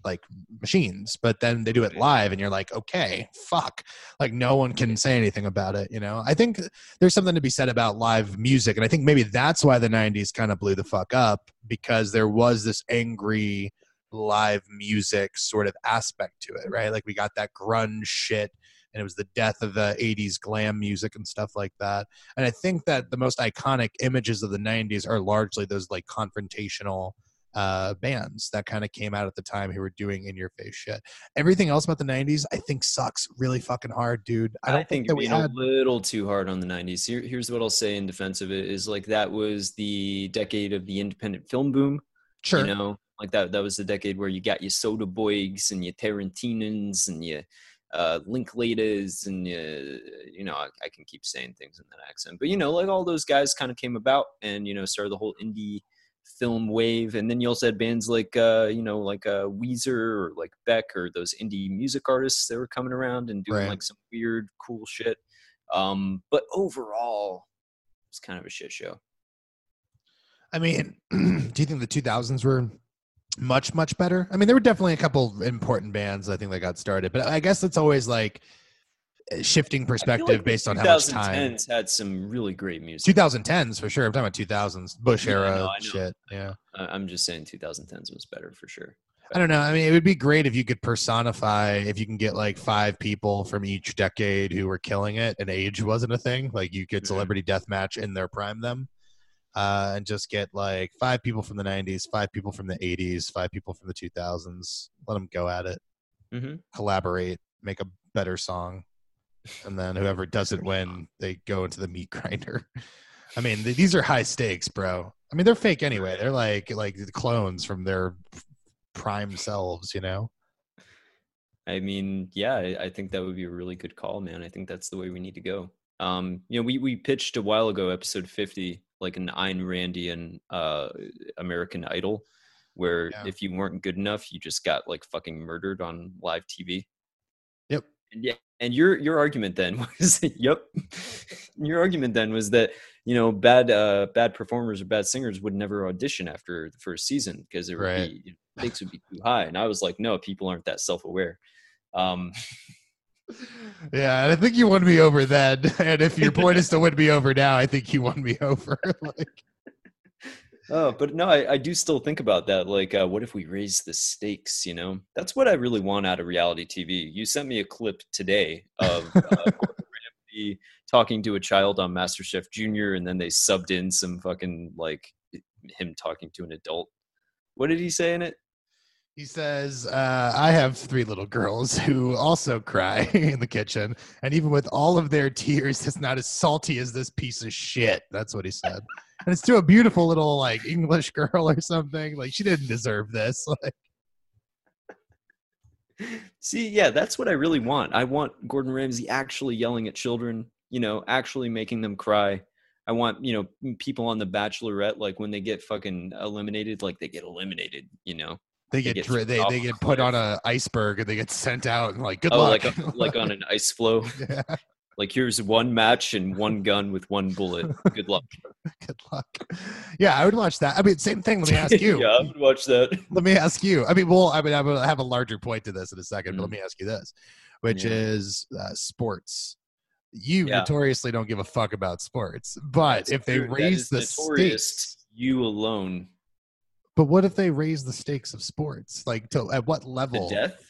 like machines, but then they do it live and you're like, okay, fuck. Like no one can say anything about it, you know? I think there's something to be said about live music. And I think maybe that's why the 90s kind of blew the fuck up because there was this angry live music sort of aspect to it, right? Like we got that grunge shit and it was the death of the 80s glam music and stuff like that and i think that the most iconic images of the 90s are largely those like confrontational uh bands that kind of came out at the time who were doing in your face shit everything else about the 90s i think sucks really fucking hard dude i I, don't think that we being had a little too hard on the 90s. Here, here's what I'll say in defense of it is like that was the decade of the independent film boom. sure You know, like that that was the decade where you got your Soda Boys and your Tarantinans and your uh, Linklaters and your, you know, I, I can keep saying things in that accent, but you know, like all those guys kind of came about and you know started the whole indie film wave, and then you also had bands like uh, you know like uh, Weezer or like Beck or those indie music artists that were coming around and doing Right. like some weird cool shit. Um, but overall, it's kind of a shit show. i mean do you think the 2000s were much much better i mean there were definitely a couple important bands i think that got started but i guess it's always like shifting perspective like based on how much time 2010s had some really great music. 2010s for sure. I'm talking about 2000s, Bush Yeah, era know, I know. shit. Yeah. I'm just saying 2010s was better for sure. I don't know. I mean, it would be great if you could personify, if you can get like five people from each decade who were killing it and age wasn't a thing. Like you could Mhm. celebrity death match in their prime them. Uh, and just get like five people from the 90s, five people from the 80s, five people from the 2000s. Let them go at it, hmm collaborate, make a better song. And then whoever doesn't win, they go into the meat grinder. I mean, th- these are high stakes, bro. I mean, they're fake anyway. They're like like clones from their prime selves, you know. I mean, yeah, I think that would be a really good call, man. I think that's the way we need to go. Um, you know, we we pitched a while ago, episode 50, like an Ayn Randian uh, American Idol, where Yeah. if you weren't good enough, you just got like fucking murdered on live TV. Yep. And yeah, and your your argument then was, yep, your argument then was that you know bad uh, bad performers or bad singers would never audition after the first season because it would Right. be stakes would be too high. And I was like, no, people aren't that self aware. Um, Yeah, and I think you won me over then. And if your point is to win me over now, I think you won me over. like, Oh, but no, I, I do still think about that. Like, uh, what if we raise the stakes? You know, that's what I really want out of reality TV. You sent me a clip today of uh, Gordon Ramsay talking to a child on MasterChef Junior, and then they subbed in some fucking like him talking to an adult. What did he say in it? He says, uh, I have three little girls who also cry in the kitchen. And even with all of their tears, it's not as salty as this piece of shit. That's what he said. and it's to a beautiful little like English girl or something. Like she didn't deserve this. Like See, yeah, that's what I really want. I want Gordon Ramsay actually yelling at children, you know, actually making them cry. I want, you know, people on The Bachelorette, like when they get fucking eliminated, like they get eliminated, you know. They They get get dri- they, they get put on an iceberg and they get sent out and like good oh, luck. like a, like on an ice floe. yeah, Like here's one match and one gun with one bullet. Good luck. good luck. Yeah, I would watch that. I mean, same thing. Let me ask you. yeah, I would watch that. let me ask you. I mean, well, I mean, I will have a larger point to this in a second, but let Mm. me ask you this, which Yeah. is uh, sports. You Yeah. notoriously don't give a fuck about sports, but That's if they true. Raise the notorious. stakes, You alone But what if they raise the stakes of sports? Like to at what level? death.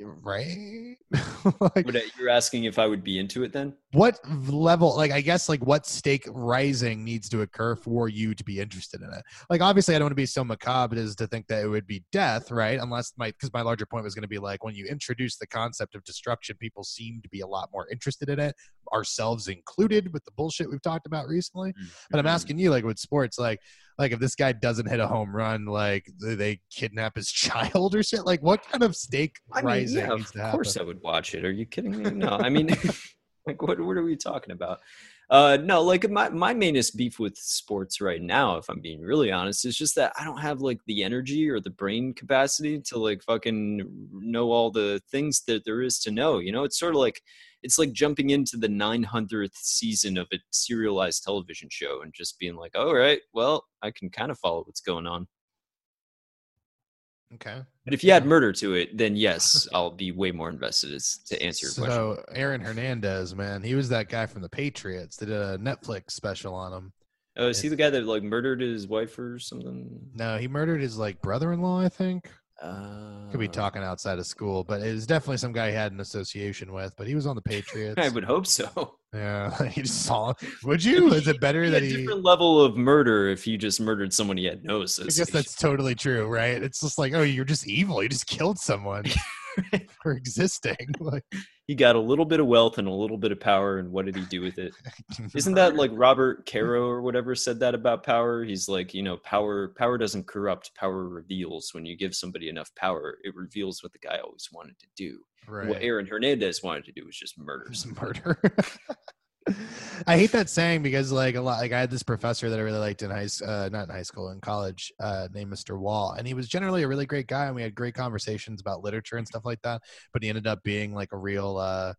right? like I- you're asking if I would be into it then? what level like i guess like what stake rising needs to occur for you to be interested in it like obviously i don't want to be so macabre as to think that it would be death right unless my because my larger point was going to be like when you introduce the concept of destruction people seem to be a lot more interested in it ourselves included with the bullshit we've talked about recently mm-hmm. but i'm asking you like with sports like like if this guy doesn't hit a home run like they- kidnap his child or shit like what kind of stake I mean, yeah, of happen course I would watch it. Are you kidding me? No, I mean, like, what what are we talking about? Uh, no, like my my mainest beef with sports right now, if I'm being really honest, is just that I don't have like the energy or the brain capacity to like fucking know all the things that there is to know. You know, it's sort of like it's like jumping into the 900th season of a serialized television show and just being like, all right, well, I can kind of follow what's going on. okay But if you add murder to it, then yes, I'll be way more invested as, to answer your question. So Aaron Hernandez, man, he was that guy from the Patriots. They did a Netflix special on him. Oh, is he the guy that like murdered his wife or something? No, he murdered his like brother-in-law, I think. Uh, Could be talking outside of school, but it was definitely some guy he had an association with. But he was on the Patriots. I would hope so. yeah, he just saw. Would you? Is it better He that he? different level of murder if you just murdered someone he had no I guess that's totally true, right? It's just like, oh, you're just evil. You just killed someone for existing. Like, he got a little bit of wealth and a little bit of power, and what did he do with it? Isn't that like Robert Caro or whatever said that about power? He's like, you know, power power doesn't corrupt, power reveals. When you give somebody enough power, it reveals what the guy always wanted to do. right? What Aaron Hernandez wanted to do was just murder somebody. murder. I hate that saying because like a lot like I had this professor that I really liked in high uh, not in high school in college uh, named Mr. Wall and he was generally a really great guy and we had great conversations about literature and stuff like that but he ended up being like a real uh,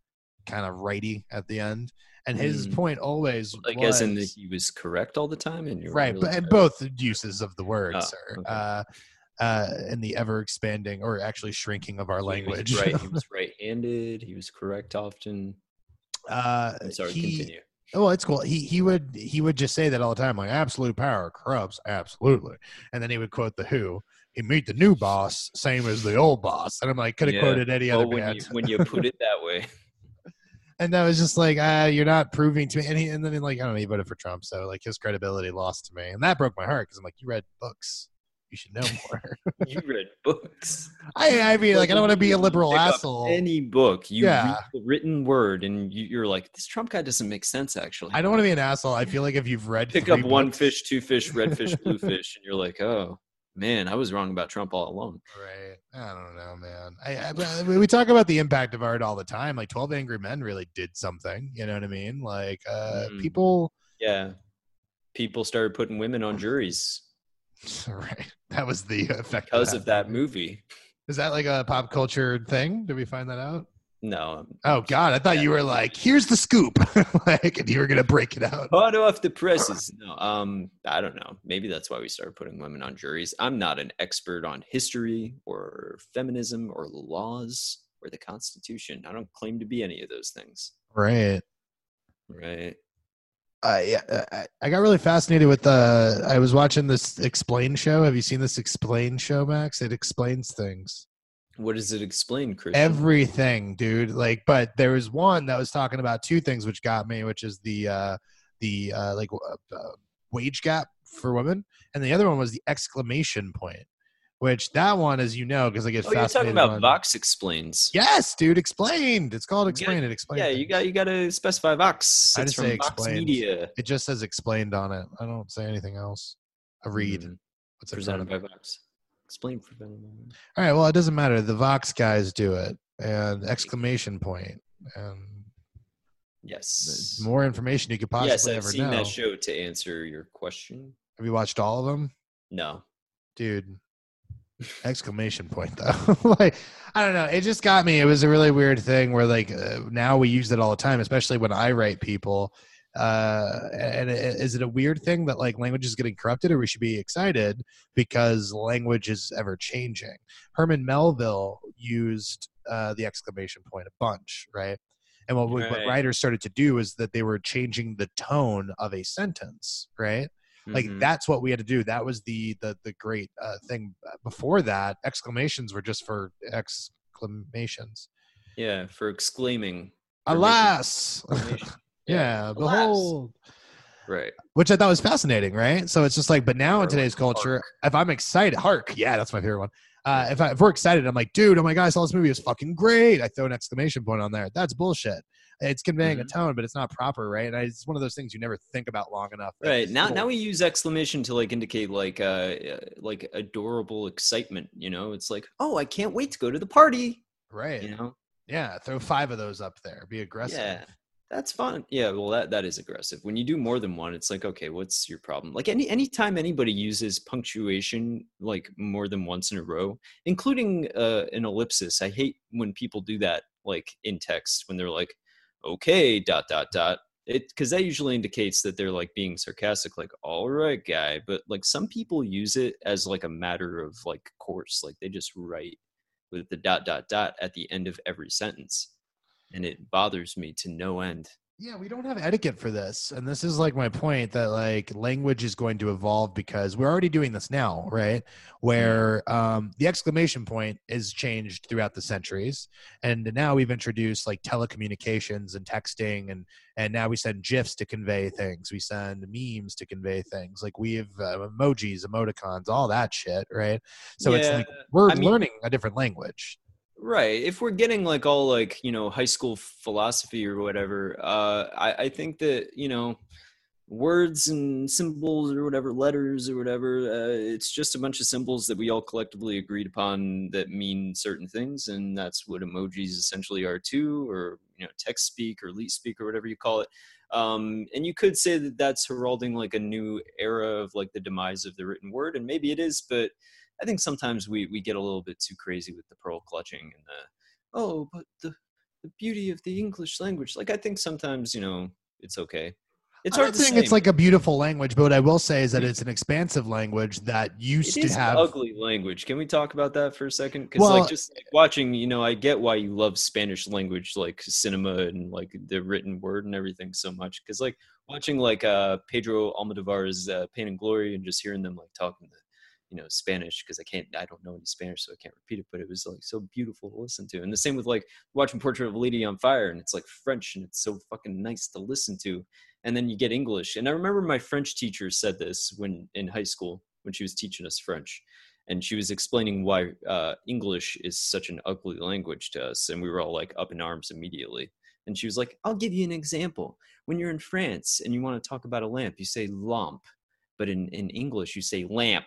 kind of righty at the end and his Mm. point always Like was as in that he was correct all the time, and you're right really but and both uses of the word Oh, sir okay. uh, uh, in the ever expanding or actually shrinking of our So he was language right, he was right-handed. He was correct often. Uh, I'm sorry. he- continue. Oh, it's cool. He he would he would just say that all the time, like absolute power corrupts absolutely, and then he would quote the Who. He meet the new boss, same as the old boss, and I'm like, could have Yeah. quoted any Well, other when you when you put it that way, and that was just like, ah, you're not proving to me. And, he, and then like I don't know, he voted for Trump, so like his credibility lost to me, and that broke my heart because I'm like, you read books, you should know more. you read books. I I mean, like I don't want to be a liberal asshole. Any book, you Yeah. read the written word, and you, you're like, this Trump guy doesn't make sense. Actually, I don't want to be an asshole. I feel like if you've read pick up one fish, two fish, red fish, blue fish, and you're like, oh man, I was wrong about Trump all along. Right. I don't know, man. I, I we talk about the impact of art all the time. Like Twelve Angry Men really did something. You know what I mean? Like uh, Mm. people. Yeah, people started putting women on juries Right. That was the effect because of of that movie. Is that like a pop culture thing? Did we find that out? No, Oh God, I thought you were like, "Here's the scoop," like, and you were gonna break it out. hot off the presses. No, um, I don't know. Maybe that's why we started putting women on juries. I'm not an expert on history or feminism or laws or the Constitution. I don't claim to be any of those things. Right. Right. I, I I got really fascinated with the. I was watching this Explain show. Have you seen this Explain show, Max? It explains things. What does it explain, Christian? everything dude like but there was one that was talking about two things which got me which is the uh the uh like uh, uh, wage gap for women and the other one was the exclamation point which that one as you know because i get oh, you're talking about on- Vox explains. yes dude explained it's called Yeah, explain it explain Yeah, you got you got to specify Vox. I just from say Vox explained. Media. it just says explained on it i don't say anything else i read Mhm. what's presented by. Vox. Explain for them. all right well it doesn't matter the vox guys do it and exclamation point and Yes. more information you could possibly yes, I've ever seen know that show to answer your question. have you watched all of them No. dude exclamation point though. Like i don't know. It just got me. It was a really weird thing where like uh, now we use it all the time especially when i write people. Uh and i- is it a weird thing that like language is getting corrupted or we should be excited because language is ever changing? Herman melville used uh the exclamation point a bunch right? And what, we- what writers started to do is that they were changing the tone of a sentence right Like Mhm. that's what we had to do. That was the the the great uh, thing. Before that, exclamations were just for exclamations. yeah, for exclaiming. for Alas, exclamation. yeah, alas. behold. Right. Which I thought was fascinating, right? So it's just like, but now Or in like today's culture, hark. if I'm excited, hark, yeah, that's my favorite one. Uh, if, I, if we're excited, I'm like, dude, oh my god, I saw this movie, it's fucking great. I throw an exclamation point on there. That's bullshit. It's conveying Mhm. a tone, but it's not proper, right? And I, it's one of those things you never think about long enough. Right. Now still- now we use exclamation to like indicate like uh uh, like adorable excitement, you know? It's like, "Oh, I can't wait to go to the party." right? You know? Yeah, throw five of those up there. Be aggressive. Yeah. That's fun. Yeah, well that that is aggressive. When you do more than one, it's like, okay, what's your problem? Like any anytime anybody uses punctuation like more than once in a row, including uh an ellipsis. I hate when people do that like in text when they're like, okay, dot dot dot. It because that usually indicates that they're like being sarcastic, like, all right, guy. But like some people use it as like a matter of like course. Like they just write with the dot dot dot at the end of every sentence and it bothers me to no end. Yeah, we don't have etiquette for this. And this is like my point that like language is going to evolve because we're already doing this now, right? Where um, the exclamation point is changed throughout the centuries. And now we've introduced like telecommunications and texting and and now we send gifs to convey things. We send memes to convey things. Like we have uh, emojis, emoticons, all that shit, right? So it's like we're I mean- learning a different language. Right. If we're getting like all like, you know, high school philosophy or whatever, uh, I, I think that, you know, words and symbols or whatever, letters or whatever, uh, it's just a bunch of symbols that we all collectively agreed upon that mean certain things. And that's what emojis essentially are too, or, you know, text speak or leet speak or whatever you call it. Um, and you could say that that's heralding like a new era of like the demise of the written word. And maybe it is, but I think sometimes we we get a little bit too crazy with the pearl clutching and the oh, but the the beauty of the English language. Like I think sometimes you know it's okay. It's I'm hard not to saying it's like a beautiful language, but what I will say is that it's an expansive language that used to have an ugly language. Can we talk about that for a second? Because Well- like just like, watching, you know, I get why you love Spanish language, like cinema and like the written word and everything so much. Because like watching like uh Pedro Almodovar's uh, Pain and Glory and just hearing them like talking the you know Spanish because I can't I don't know any Spanish so I can't repeat it, but it was like so beautiful to listen to. And the same with like watching Portrait of a Lady on Fire and it's like French and it's so fucking nice to listen to. And then you get English. And I remember my French teacher said this when in high school when she was teaching us French. And she was explaining why uh, English is such an ugly language to us. And we were all like up in arms immediately. And she was like, I'll give you an example. When you're in France and you want to talk about a lamp, you say lamp. But in, in English, you say lamp.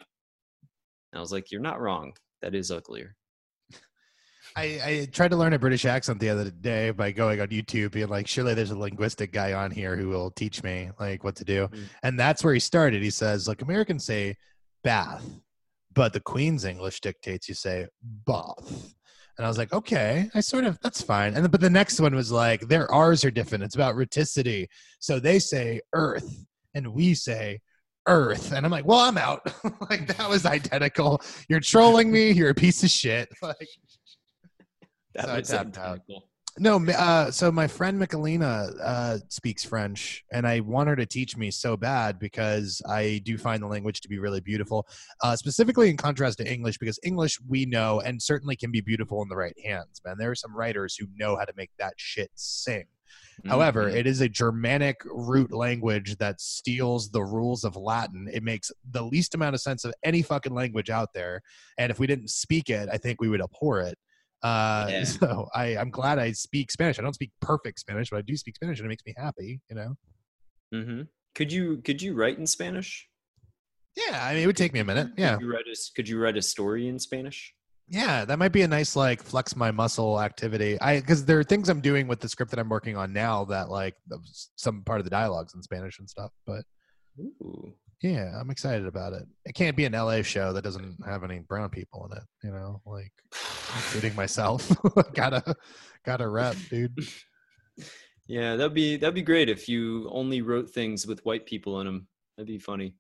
And I was like, You're not wrong. That is uglier. I, I tried to learn a British accent the other day by going on YouTube, being like, surely there's a linguistic guy on here who will teach me like what to do. Mm. And that's where he started. He says, like Americans say bath, but the Queen's English dictates you say bath. And I was like, okay, I sort of that's fine. And but the next one was like, their R's are different. It's about rhoticity. So they say earth, and we say earth. And I'm like, well, I'm out. like that was identical. You're trolling me. You're a piece of shit. Like That So was identical. no, uh, so my friend Michelina uh, speaks French, and I want her to teach me so bad because I do find the language to be really beautiful, uh, specifically in contrast to English, because English we know and certainly can be beautiful in the right hands, man. There are some writers who know how to make that shit sing. However, Mhm. it is a Germanic root language that steals the rules of Latin. It makes the least amount of sense of any fucking language out there. And if we didn't speak it, I think we would abhor it. Uh, Yeah. So I, I'm glad I speak Spanish. I don't speak perfect Spanish, but I do speak Spanish and it makes me happy, you know? Mhm. Could you could you write in Spanish? Yeah, I mean, it would take me a minute. Yeah. Could you write a, could you write a story in Spanish? Yeah, that might be a nice like flex my muscle activity. I because there are things I'm doing with the script that I'm working on now that like some part of the dialogues in Spanish and stuff. But Ooh. Yeah, I'm excited about it. It can't be an LA show that doesn't have any brown people in it, you know, like including myself. gotta gotta rep, dude. Yeah, that'd be that'd be great if you only wrote things with white people in them. That'd be funny.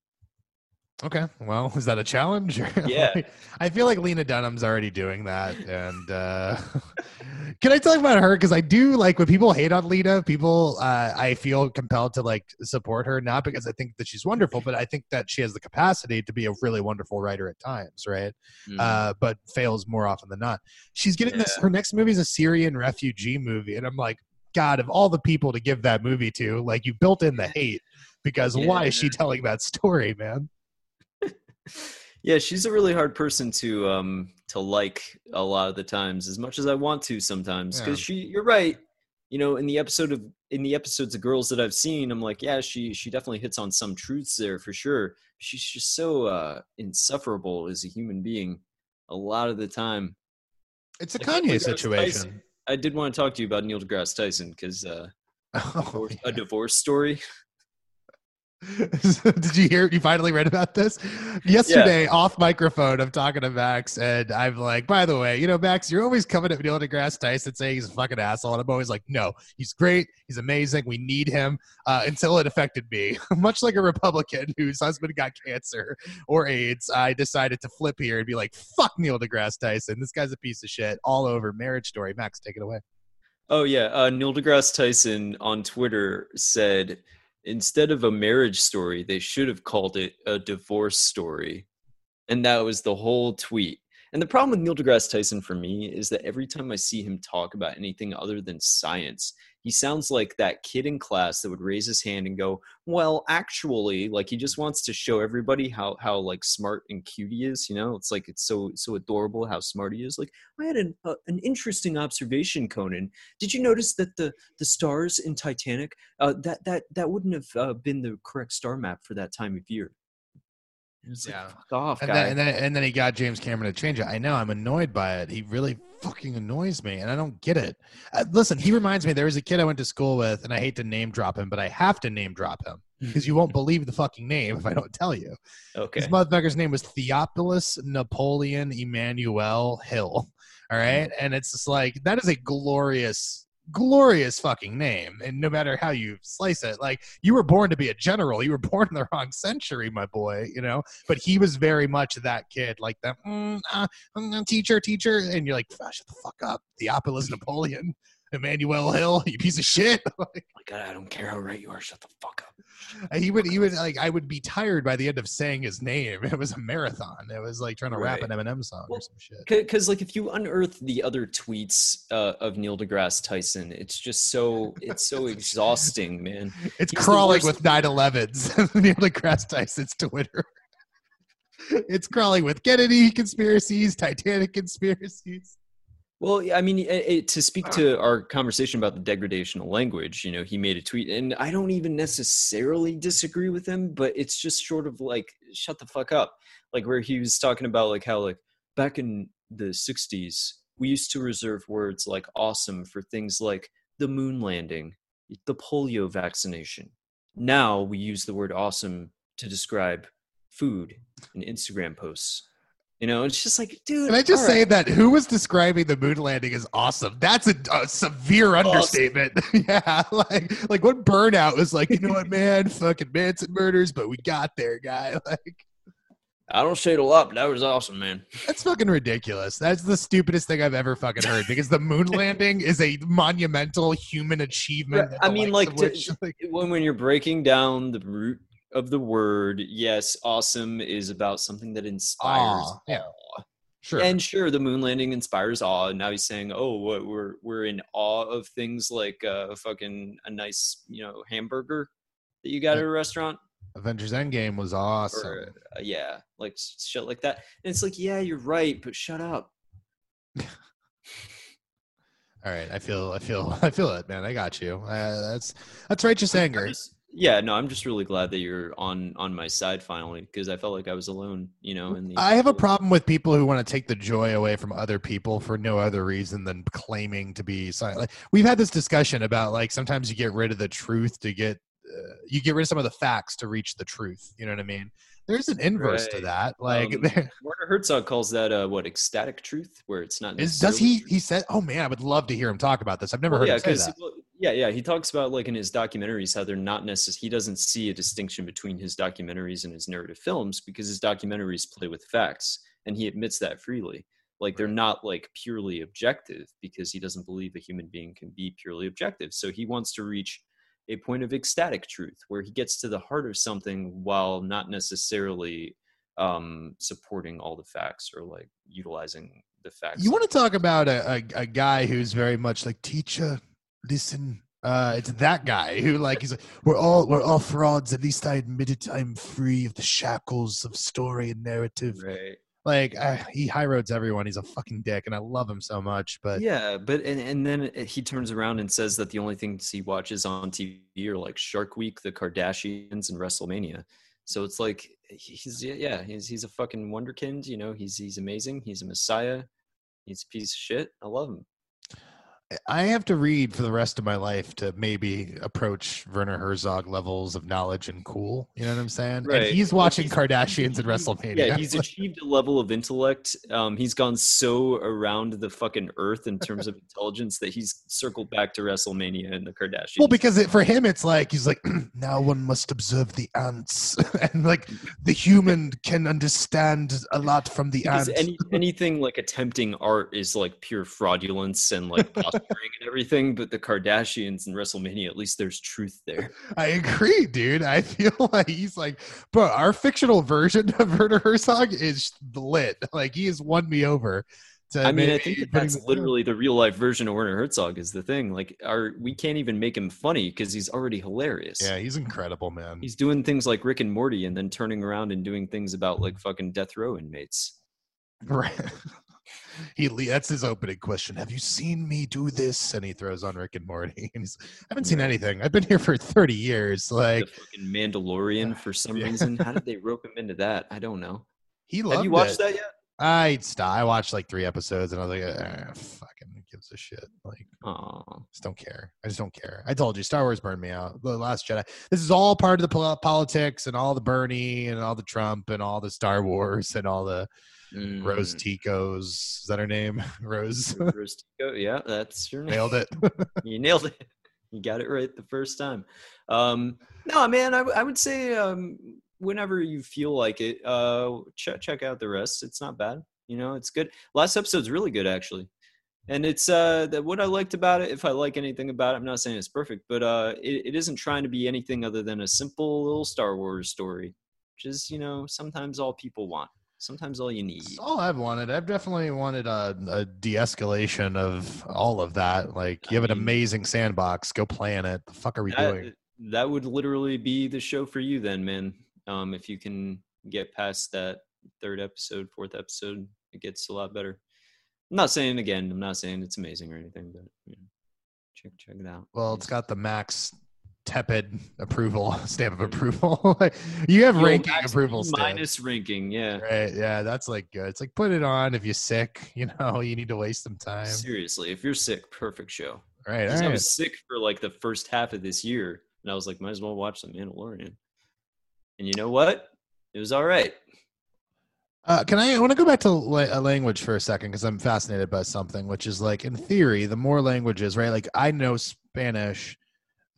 Okay. Well, is that a challenge? Yeah. I feel like Lena Dunham's already doing that and uh Can I talk about her? Because I do like when people hate on Lena, people uh, I feel compelled to like support her, not because I think that she's wonderful, but I think that she has the capacity to be a really wonderful writer at times, right? Mm. Uh, but fails more often than not. She's getting this. Her next movie is a Syrian refugee movie, and I'm like, God, of all the people to give that movie to, like you built in the hate because why is she telling that story, man? Yeah, she's a really hard person to um to like a lot of the times, as much as I want to sometimes. Because she, you're right. You know, in the episode of in the episodes of girls that I've seen, I'm like, yeah, she she definitely hits on some truths there for sure. She's just so uh insufferable as a human being a lot of the time. It's a Like, Kanye deGrasse situation. Tyson- I did want to talk to you about Neil deGrasse Tyson because uh, Oh, divorce- a divorce story. Did you hear? You finally read about this yesterday off microphone. I'm talking to Max, and I'm like, by the way, you know, Max, you're always coming at Neil deGrasse Tyson saying he's a fucking asshole, and I'm always like, no, he's great, he's amazing, we need him. Uh, until it affected me, much like a Republican whose husband got cancer or AIDS, I decided to flip here and be like, fuck Neil deGrasse Tyson. This guy's a piece of shit. All over Marriage Story. Max, take it away. Oh yeah, uh, Neil deGrasse Tyson on Twitter said instead of a marriage story, they should have called it a divorce story, and that was the whole tweet. And the problem with Neil deGrasse Tyson for me is that every time I see him talk about anything other than science, he sounds like that kid in class that would raise his hand and go, "Well, actually," like he just wants to show everybody how how like smart and cute he is. You know, it's like it's so so adorable how smart he is. Like I had an uh, an interesting observation, Conan. Did you notice that the the stars in Titanic uh, that that that wouldn't have uh, been the correct star map for that time of year? It's Yeah. like, fuck off, And guy. then, and then and then he got James Cameron to change it. I know I'm annoyed by it. He really fucking annoys me, and I don't get it. Uh, listen, he reminds me there was a kid I went to school with, and I hate to name drop him, but I have to name drop him because you won't believe the fucking name if I don't tell you. okay. This motherfucker's name was Theophilus Napoleon Emmanuel Hill. All right, and it's just like that is a glorious. Glorious fucking name, and no matter how you slice it, like you were born to be a general, you were born in the wrong century, my boy. You know, but he was very much that kid, like that mm, uh, mm, teacher, teacher, and you're like, "Ah, shut the fuck up, Theophilus Napoleon, Emmanuel Hill, you piece of shit. like, my God, I don't care how right you are. Shut the fuck up. He would, he would like, I would be tired by the end of saying his name. It was a marathon. It was like trying to rap Right. an Eminem song Well, or some shit. Because, like, if you unearth the other tweets uh, of Neil deGrasse Tyson, it's just so it's so exhausting, man. It's he's crawling with 9/11s. Neil deGrasse Tyson's Twitter. it's crawling with Kennedy conspiracies, Titanic conspiracies. Well, I mean, it, it, to speak to our conversation about the degradation of language, you know, he made a tweet, and I don't even necessarily disagree with him, but it's just sort of like, shut the fuck up. Like, where he was talking about, like, how, like, back in the 60s, we used to reserve words like awesome for things like the moon landing, the polio vaccination. Now we use the word awesome to describe food and Instagram posts. You know, it's just like, dude. Can I just say right. that who was describing the moon landing as awesome? That's a, a severe understatement. yeah, like like what burnout was like. You know what, man? Fucking Manson murders, but we got there, guy. Like I don't shade a lot, but that was awesome, man. that's fucking ridiculous. That's the stupidest thing I've ever fucking heard. Because the moon landing is a monumental human achievement. I mean, like, to- which, like, When when you're breaking down the root of the word, yes, awesome is about something that inspires Awe, yeah. awe. sure. And sure, the moon landing inspires awe. And now he's saying, "Oh, what, we're we're in awe of things like uh, fucking a nice, you know, hamburger that you got at a restaurant, Avengers Endgame was awesome. or uh, yeah, like shit like that." And it's like, yeah, you're right, but shut up. All right, I feel, I feel, I feel it, man. I got you. Uh, that's that's righteous anger. just- yeah, no, I'm just really glad that you're on on my side finally because I felt like I was alone, you know. In the I have a problem with people who want to take the joy away from other people for no other reason than claiming to be silent. Like, we've had this discussion about like sometimes you get rid of the truth to get uh, you get rid of some of the facts to reach the truth. You know what I mean? There's an inverse to that. Like, Um, Werner Herzog calls that uh, what ecstatic truth, where it's not. is, does he? He said, "Oh man, I would love to hear him talk about this. I've never Well, yeah, heard him say that." well, yeah, yeah. He talks about like in his documentaries how they're not necessary. He doesn't see a distinction between his documentaries and his narrative films because his documentaries play with facts, and he admits that freely. Like they're not like purely objective because he doesn't believe a human being can be purely objective. So he wants to reach a point of ecstatic truth where he gets to the heart of something while not necessarily um supporting all the facts or like utilizing the facts You want to talk about a, a, a guy who's very much like teacher, listen. Uh, it's that guy who like he's like we're all we're all frauds. At least I admit it. I'm free of the shackles of story and narrative. right Like uh, he high roads everyone. He's a fucking dick, and I love him so much. But yeah but and, and then he turns around and says that the only things he watches on tv are like shark week the kardashians and wrestlemania so it's like he's yeah, yeah he's he's a fucking wonderkind you know he's he's amazing he's a messiah he's a piece of shit i love him I have to read for the rest of my life to maybe approach Werner Herzog levels of knowledge and cool. You know what I'm saying? Right. And he's watching he's- Kardashians and WrestleMania. yeah he's achieved a level of intellect um he's gone so around the fucking earth in terms of intelligence that he's circled back to wrestlemania and the kardashians Well, because it, for him, it's like he's like, now one must observe the ants, and like the human can understand a lot from the because ants. any anything like attempting art is like pure fraudulence and like and everything but the kardashians and wrestlemania at least there's truth there I agree, dude. I feel like he's like, bro, our fictional version of Werner Herzog is lit. Like he has won me over. To i mean i think that that's literally the real life version of werner herzog is the thing like our we can't even make him funny because he's already hilarious Yeah, he's incredible, man. he's doing things like rick and morty and then turning around and doing things about like fucking death row inmates Right. He that's his opening question. Have you seen me do this? And he throws on Rick and Morty. And he's, I haven't seen anything. I've been here for 30 years. Like the fucking mandalorian for some Yeah. reason how did they rope him into that i don't know he loved have you watched it. that yet I st- I watched like three episodes and I was like, eh, fucking gives a shit. Like, oh just don't care. I just don't care. I told you, Star Wars burned me out. The Last Jedi. This is all part of the politics and all the Bernie and all the Trump and all the Star Wars and all the Rose Mm. Ticos. Is that her name? Rose. Rose Tico, yeah that's your name Nailed it. you nailed it. You got it right the first time. Um, no, man, I, I would say um, whenever you feel like it, uh, check check out the rest. It's not bad. You know, it's good. Last episode's really good actually, and it's uh, that what I liked about it. If I like anything about it, I'm not saying it's perfect, but uh, it, it isn't trying to be anything other than a simple little Star Wars story, which is you know sometimes all people want. Sometimes all you need. That's all I've wanted. I've definitely wanted a, a de-escalation of all of that. Like you have an amazing sandbox. Go play in it. The fuck are we doing? that, that would literally be the show for you then man um if you can get past that third episode fourth episode it gets a lot better i'm not saying again i'm not saying it's amazing or anything but you know, check check it out Well, it's got the max tepid approval stamp of approval. You have old ranking approval stamp. minus ranking yeah Right. Yeah, that's like good. It's like put it on if you're sick, you know, you need to waste some time. seriously if you're sick perfect show Right. All i was sick for like the first half of this year and i was like might as well watch the mandalorian and you know what it was all right Uh, can I? I want to go back to la- a language for a second because I'm fascinated by something, which is like in theory, the more languages, right? Like I know Spanish,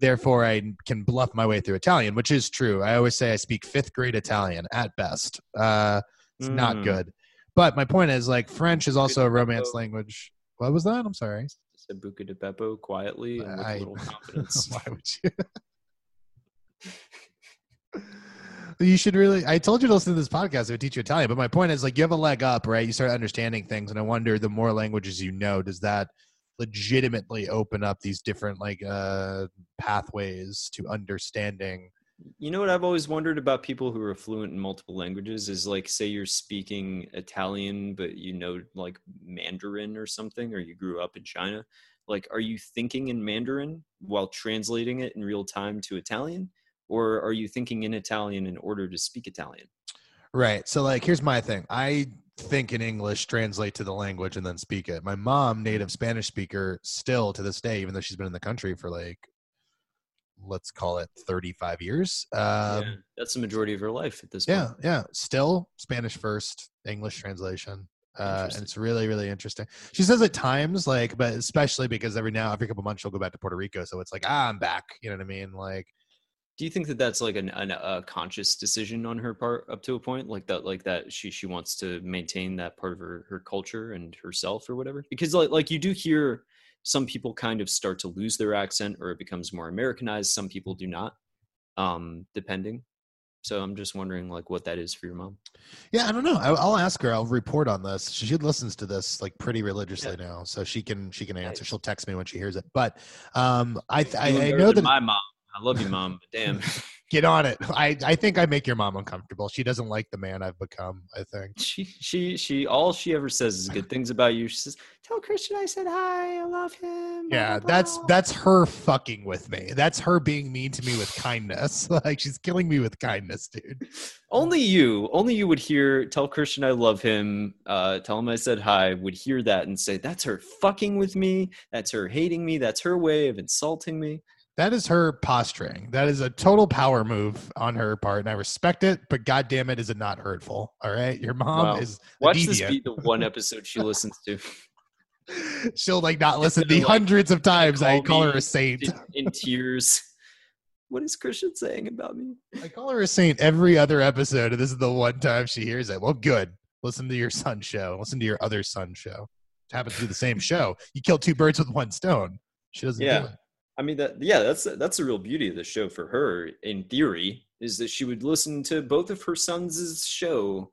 therefore I can bluff my way through Italian, which is true. I always say I speak fifth grade Italian at best. Uh, it's not Mm. good. But my point is, like French is also a romance language. What was that? I'm sorry. said buca di beppo quietly and with I- a little confidence Why would you? you should really. I told you to listen to this podcast. It would teach you Italian. But my point is, like, you have a leg up, right? You start understanding things, and I wonder, the more languages you know, does that legitimately open up these different like uh pathways to understanding? You know what I've always wondered about people who are fluent in multiple languages is like say you're speaking Italian but you know like Mandarin or something or you grew up in China. Like are you thinking in Mandarin while translating it in real time to Italian or are you thinking in Italian in order to speak Italian? Right. So like here's my thing. I think in English, translate to the language and then speak it. My mom, native Spanish speaker, still to this day, even though she's been in the country for like let's call it 35 years. Um yeah, that's the majority of her life at this point. yeah, yeah. Still Spanish first, English translation. Uh, and it's really, really interesting. She says at times, like, but especially because every now, every couple months, she'll go back to Puerto Rico. So it's like, ah, I'm back. You know what I mean? Like, Do you think that that's like an, an, a conscious decision on her part up to a point, like that, like that she she wants to maintain that part of her her culture and herself or whatever? Because like like you do hear some people kind of start to lose their accent or it becomes more Americanized. Some people do not, um, depending. So I'm just wondering like what that is for your mom. Yeah, I don't know. I, will ask her. I'll report on this. She, she listens to this like pretty religiously yeah. now, so she can she can answer. Nice. She'll text me when she hears it. But um, I I, I know that my mom I love you, mom, but damn. Get on it. I, I think I make your mom uncomfortable. She doesn't like the man I've become, I think. She she she all she ever says is good things about you. She says, Tell Christian I said hi, I love him. Yeah, that's that's her fucking with me. That's her being mean to me with kindness. like she's killing me with kindness, dude. Only you, only you would hear tell Christian I love him, uh, tell him I said hi, would hear that and say, That's her fucking with me, that's her hating me, that's her way of insulting me. That is her posturing. That is a total power move on her part, and I respect it. But God damn it, is it not hurtful? All right, your mom wow. is watch deviant. this be the one episode she listens to. She'll like not listen the like, hundreds of times I call her a saint in, in tears. What is Christian saying about me? I call her a saint every other episode, and this is the one time she hears it. Well, good. Listen to your son show. Listen to your other son show. It happens to be the same show. You kill two birds with one stone. She doesn't yeah. do it. I mean that yeah, that's that's the real beauty of the show for her in theory is that she would listen to both of her sons' show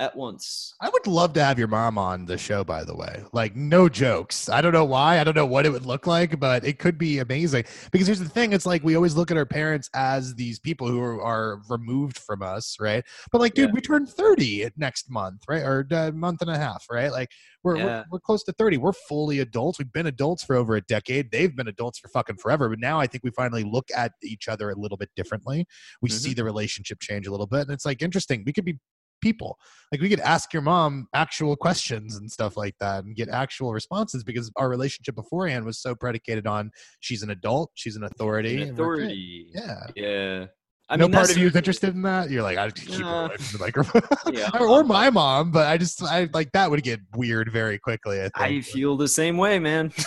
at once. I would love to have your mom on the show, by the way. Like, no jokes. I don't know why. I don't know what it would look like, but it could be amazing. Because here's the thing it's like we always look at our parents as these people who are, are removed from us, right? But, like, dude, yeah. we turn 30 next month, right? Or a uh, month and a half, right? Like, we're, yeah. we're, we're close to 30. We're fully adults. We've been adults for over a decade. They've been adults for fucking forever. But now I think we finally look at each other a little bit differently. We mm-hmm. see the relationship change a little bit. And it's like interesting. We could be people. Like we could ask your mom actual questions and stuff like that and get actual responses because our relationship beforehand was so predicated on she's an adult, she's an authority. An authority. Yeah. Yeah. I no mean, part of you is interested in that. You're like, I just keep uh, away from the microphone, yeah, or my mom. But I just, I like that would get weird very quickly. I, I feel the same way, man.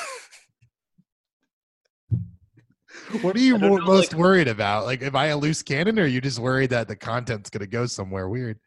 what are you know, most like, worried about? Like, am I a loose cannon, or are you just worried that the content's going to go somewhere weird?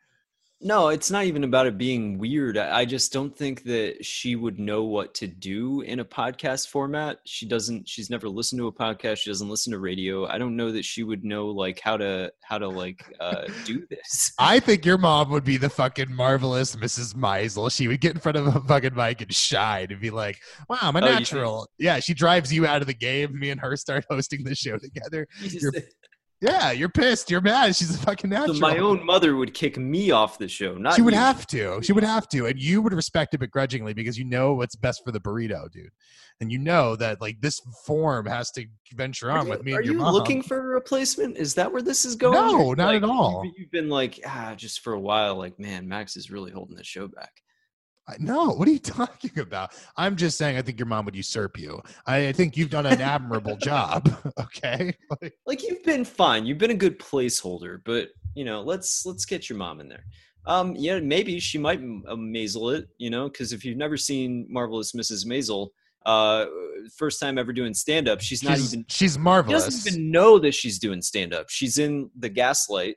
No, it's not even about it being weird. I just don't think that she would know what to do in a podcast format. She doesn't she's never listened to a podcast, she doesn't listen to radio. I don't know that she would know like how to how to like uh do this. I think your mom would be the fucking marvelous Mrs. Maisel. She would get in front of a fucking mic and shine and be like, "Wow, I'm a oh, natural." Yeah, she drives you out of the game. Me and her start hosting the show together. Yeah, you're pissed. You're mad. She's a fucking natural. So my own mother would kick me off the show. Not she would you. have to. She would have to, and you would respect it begrudgingly because you know what's best for the burrito, dude. And you know that like this form has to venture on you, with me. Are you mom. looking for a replacement? Is that where this is going? No, not like, at all. You've, you've been like ah, just for a while. Like man, Max is really holding the show back. No, what are you talking about? I'm just saying I think your mom would usurp you. I, I think you've done an admirable job. Okay. like you've been fine. You've been a good placeholder, but you know, let's let's get your mom in there. Um, yeah, maybe she might uh, Maisel it, you know, because if you've never seen Marvelous Mrs. Maisel, uh, first time ever doing stand up, she's not she's, even she's marvelous. She doesn't even know that she's doing stand up. She's in the Gaslight,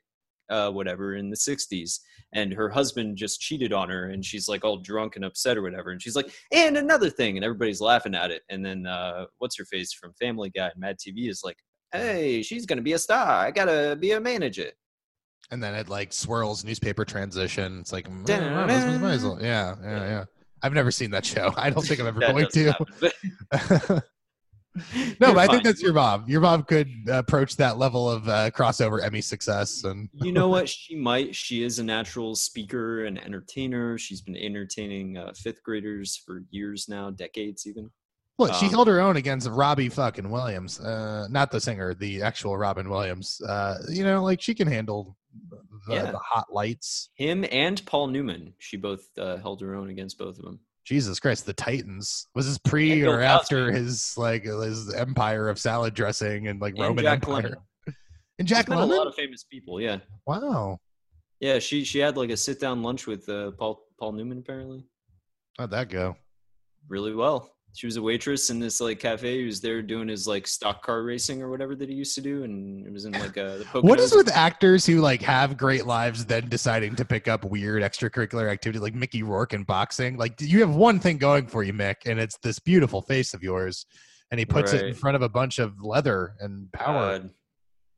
uh, whatever, in the '60s, and her husband just cheated on her and she's like all drunk and upset or whatever. And she's like and another thing and everybody's laughing at it. And then uh, what's her face from family guy and mad tv is like hey she's gonna be a star. I gotta be a manager. And then it like swirls newspaper transition. It's like yeah yeah yeah. i've never seen that show. I don't think i'm ever going to no, but I think that's your mom. Your mom could approach that level of uh, crossover Emmy success, and you know what? She might. She is a natural speaker and entertainer. She's been entertaining uh, fifth graders for years now, decades even. Look, she um, held her own against Robbie fucking Williams, uh, not the singer, the actual Robin Williams. Uh, you know, like she can handle the, yeah. the hot lights. Him and Paul Newman, she both uh, held her own against both of them. Jesus Christ, the Titans was this pre or after his like his empire of salad dressing and like and Roman Jack Empire. And Jack a lot of famous people, yeah. Wow. Yeah, she she had like a sit down lunch with uh, Paul Paul Newman apparently. How'd that go? Really well. She was a waitress in this like cafe. He was there doing his like stock car racing or whatever that he used to do, and it was in like a. the What is with actors who like have great lives then deciding to pick up weird extracurricular activity like Mickey Rourke in boxing? Like you have one thing going for you, Mick, and it's this beautiful face of yours, and he puts it in front of a bunch of leather and power. God.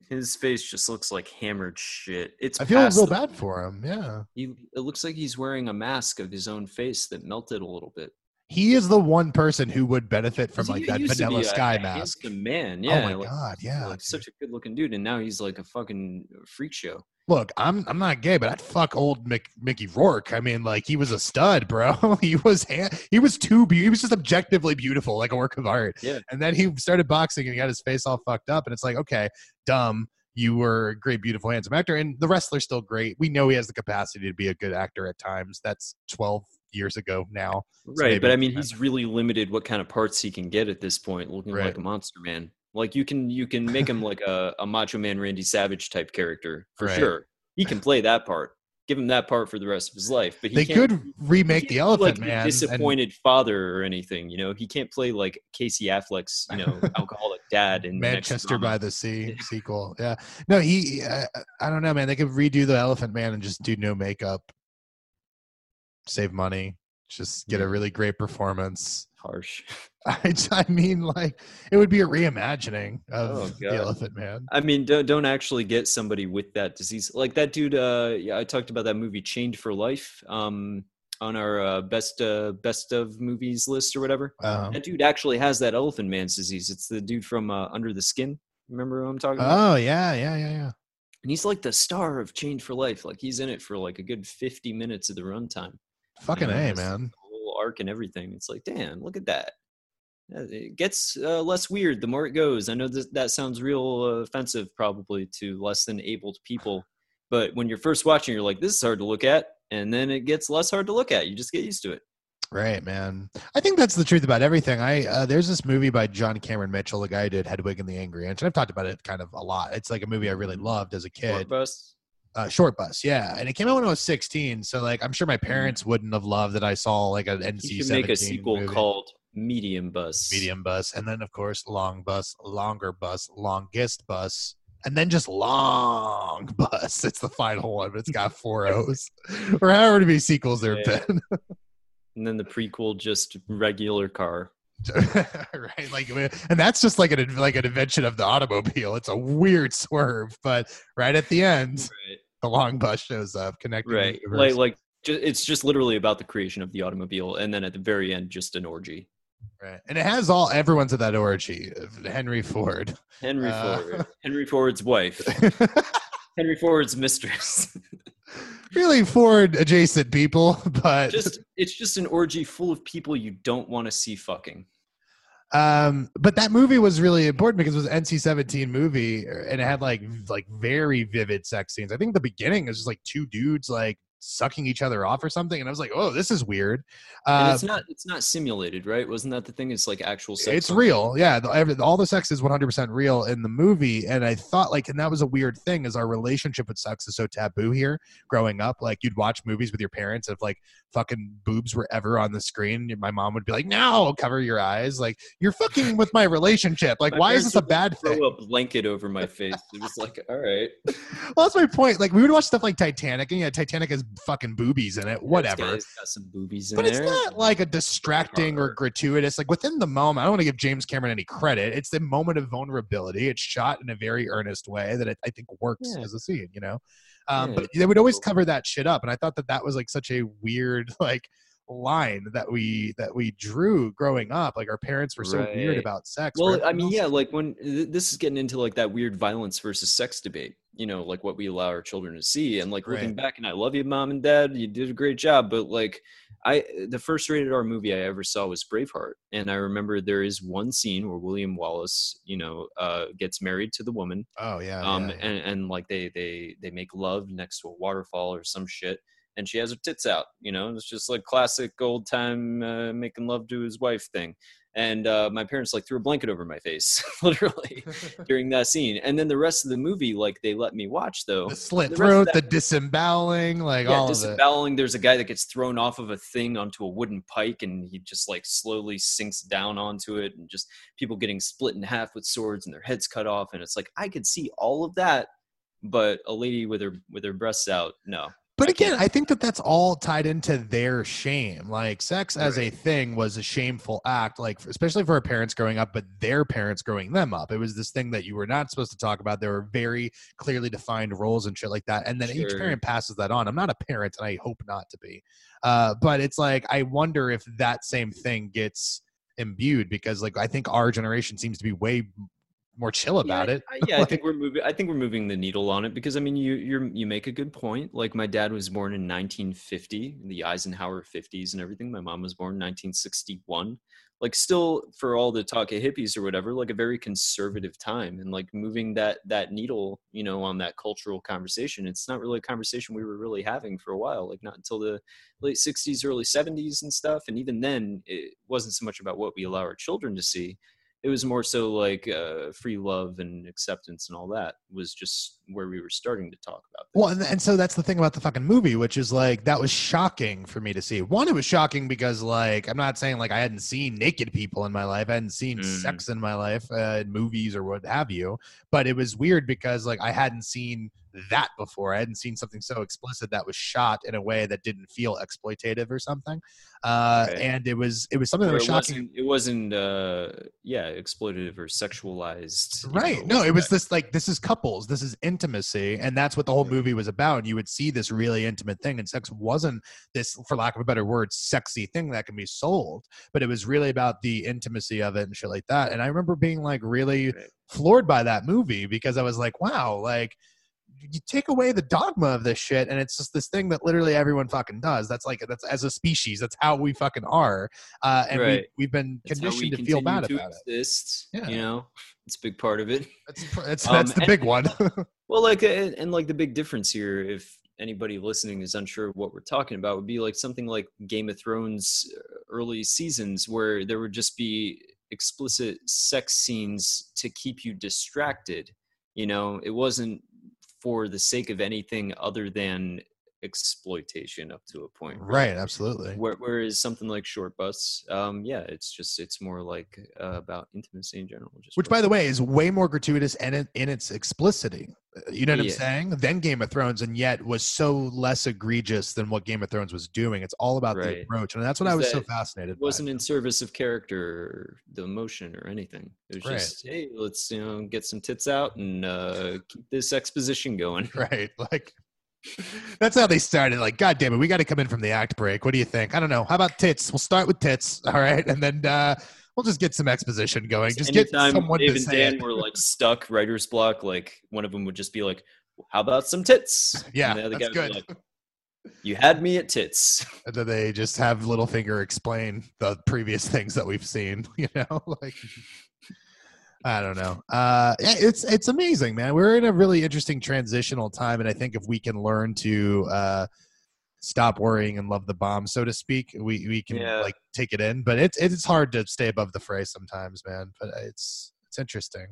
His face just looks like hammered shit. It's I feel real the- bad for him. Yeah. He, it looks like he's wearing a mask of his own face that melted a little bit. He is the one person who would benefit from like that vanilla sky a mask. handsome man, oh yeah. oh my like, god, yeah. like such a good looking dude, and now he's like a fucking freak show. Look, I'm I'm not gay, but I'd fuck old Mick, Mickey Rourke. I mean, like he was a stud, bro. he was he was too be- he was just objectively beautiful, like a work of art. Yeah. And then he started boxing and he got his face all fucked up, and it's like, okay, dumb. You were a great, beautiful, handsome actor, and the wrestler's still great. We know he has the capacity to be a good actor at times. That's 12 years ago now. Right, but I mean, he's really limited what kind of parts he can get at this point, looking Right. like a monster man. Like you can you can make him like a, a macho man Randy Savage type character for Right. sure. He can play that part. Give him that part for the rest of his life. But he They can't, could remake the Elephant like, a Man. and- disappointed father or anything. You know, he can't play like Casey Affleck's you know alcoholic dad in Manchester drama. by the Sea sequel. Yeah. No, he. Uh, I don't know, man. They could redo the Elephant Man and just do no makeup, save money, just get a really great performance. harsh. I, I mean, like it would be a reimagining of Oh, the Elephant Man. I mean, don't don't actually get somebody with that disease. Like that dude. Uh, yeah, I talked about that movie Chained for Life. Um, on our uh, best uh, best of movies list or whatever. Um, That dude actually has that Elephant Man's disease. It's the dude from uh, Under the Skin. Remember who I'm talking about? oh yeah, yeah, yeah, yeah. And he's like the star of Chained for Life. Like he's in it for like a good 50 minutes of the runtime. Fucking know, a man. Whole arc and everything. It's like, damn, look at that. Uh, It gets uh, less weird the more it goes. I know that that sounds real uh, offensive probably to less than abled people, but when you're first watching, you're like, this is hard to look at, and then it gets less hard to look at. You just get used to it. Right, man. I think that's the truth about everything. I uh, there's this movie by John Cameron Mitchell, the guy who did Hedwig and the Angry Inch, and I've talked about it kind of a lot. It's like a movie I really loved as a kid. Uh, short bus yeah and it came out when i was 16 so like i'm sure my parents wouldn't have loved that i saw like an You nc should make a sequel called Medium Bus. medium bus and then of course long bus longer bus longest bus and then just long bus it's the final one but it's got four o's or however many sequels there have Yeah. been And then the prequel, just regular car. right like and that's just like an like an invention of the automobile it's a weird swerve but right at the end Right. the long bus shows up connecting Right. Like, like ju- it's just literally about the creation of the automobile, and then at the very end, just an orgy. Right. And it has all everyone's at that orgy. Henry Ford. Henry Uh, Ford, Henry Ford's wife, Henry Ford's mistress. really Ford adjacent people, but just it's just an orgy full of people you don't want to see fucking. Um but that movie was really important because it was an NC-17 movie and it had like like very vivid sex scenes. I think the beginning is just like two dudes like sucking each other off or something and I was like, "Oh, this is weird." And Uh, it's not it's not simulated, right? Wasn't that the thing? It's like actual sex. it's real yeah the, all the sex is 100% real in the movie and i thought like and that was a weird thing is our relationship with sex is so taboo here growing up like you'd watch movies with your parents if like fucking boobs were ever on the screen my mom would be like no cover your eyes like you're fucking with my relationship like My why is this a bad thing Throw a blanket over my face. It was like, all right, well that's my point like we would watch stuff like titanic and yeah titanic has fucking boobies in it whatever This guy's got some boobies in but it's there. not like a distracting or gratuitous. Like within the moment, I don't want to give James Cameron any credit. It's the moment of vulnerability. It's shot in a very earnest way that it, I think works Yeah. as a scene. You know, um, Yeah, but they would always cover that shit up, and I thought that that was like such a weird like line that we that we drew growing up. Like our parents were so weird about sex. Well, I mean, yeah, like when th- this is getting into like that weird violence versus sex debate, you know, like what we allow our children to see. And like looking Right. back, and I love you, mom and dad, you did a great job. But like, I the first rated R movie I ever saw was Braveheart, and I remember there is one scene where William Wallace, you know, uh, gets married to the woman, Oh yeah. um, yeah, yeah. and and like they they they make love next to a waterfall or some shit. and she has her tits out. You know, it's just like classic old time uh, making love to his wife thing. And uh, my parents like threw a blanket over my face, literally, during that scene. And then the rest of the movie, like they let me watch though. The slit The throat, that- the disemboweling, like yeah, all of it. disemboweling. There's a guy that gets thrown off of a thing onto a wooden pike, and he just like slowly sinks down onto it, and just people getting split in half with swords and their heads cut off. And it's like I could see all of that, but a lady with her with her breasts out, no. But again, I think that that's all tied into their shame. Like sex as a thing was a shameful act, like especially for our parents growing up, but their parents growing them up. It was this thing that you were not supposed to talk about. There were very clearly defined roles and shit like that. And then each parent passes that on. I'm not a parent, and I hope not to be. Uh, but it's like I wonder if that same thing gets imbued because, like, I think our generation seems to be way more chill about yeah, it. I, yeah, I think we're moving. I think we're moving the needle on it because I mean, you you you make a good point. Like my dad was born in 1950, in the Eisenhower 50s and everything. My mom was born in 1961. Like still, for all the talk of hippies or whatever, like a very conservative time, and like moving that that needle, you know, on that cultural conversation. It's not really a conversation we were really having for a while. Like not until the late 60s, early 70s and stuff. And even then, it wasn't so much about what we allow our children to see it was more so like uh, free love and acceptance and all that was just where we were starting to talk about. Well, and, and so that's the thing about the fucking movie, which is like that was shocking for me to see. One, it was shocking because like I'm not saying like I hadn't seen naked people in my life, I hadn't seen Mm. sex in my life, uh, in movies or what have you. But it was weird because like I hadn't seen that before. I hadn't seen something so explicit that was shot in a way that didn't feel exploitative or something. Uh. And it was it was something that was it shocking. wasn't, it wasn't uh, yeah, exploitative or sexualized. Right. know, No, it was that- this like this is couples, this is intimacy, and that's what the whole movie was about. And you would see this really intimate thing, and sex wasn't this, for lack of a better word, sexy thing that can be sold, but it was really about the intimacy of it and shit like that. And I remember being like really Right. floored by that movie because I was like, wow, like you take away the dogma of this shit and it's just this thing that literally everyone fucking does that's like that's as a species that's how we fucking are uh and Right. we, we've been That's we conditioned to feel bad to about it exist, Yeah. You know, it's a big part of it. that's that's, Um, that's the and- big one Well, like, uh, and like the big difference here, if anybody listening is unsure of what we're talking about, would be like something like Game of Thrones uh, early seasons, where there would just be explicit sex scenes to keep you distracted. You know, it wasn't for the sake of anything other than exploitation up to a point. right absolutely Where, whereas something like Short Bus, um, yeah, it's just it's more like uh, about intimacy in general. Just which by the way is way more gratuitous and in, in its explicity Uh, you know what Yeah. i'm saying than game of thrones and yet was so less egregious than what game of thrones was doing it's all about the approach and that's what i was so fascinated it wasn't in service of character or the emotion or anything. It was Right. just, hey, let's you know get some tits out and uh, keep this exposition going. right like that's how they started like god damn it we got to come in from the act break what do you think i don't know how about tits we'll start with tits all right and then uh we'll just get some exposition going just get Anytime someone Dave to and Dan it. were like stuck writer's block, like one of them would just be like, "How about some tits?" yeah and the that's good like, "You had me at tits." and then they just have Littlefinger explain the previous things that we've seen. You know, like I don't know. Uh, it's it's amazing, man. We're in a really interesting transitional time, and I think if we can learn to uh, stop worrying and love the bomb, so to speak, we we can Yeah. like take it in. But it's it's hard to stay above the fray sometimes, man. But it's it's interesting.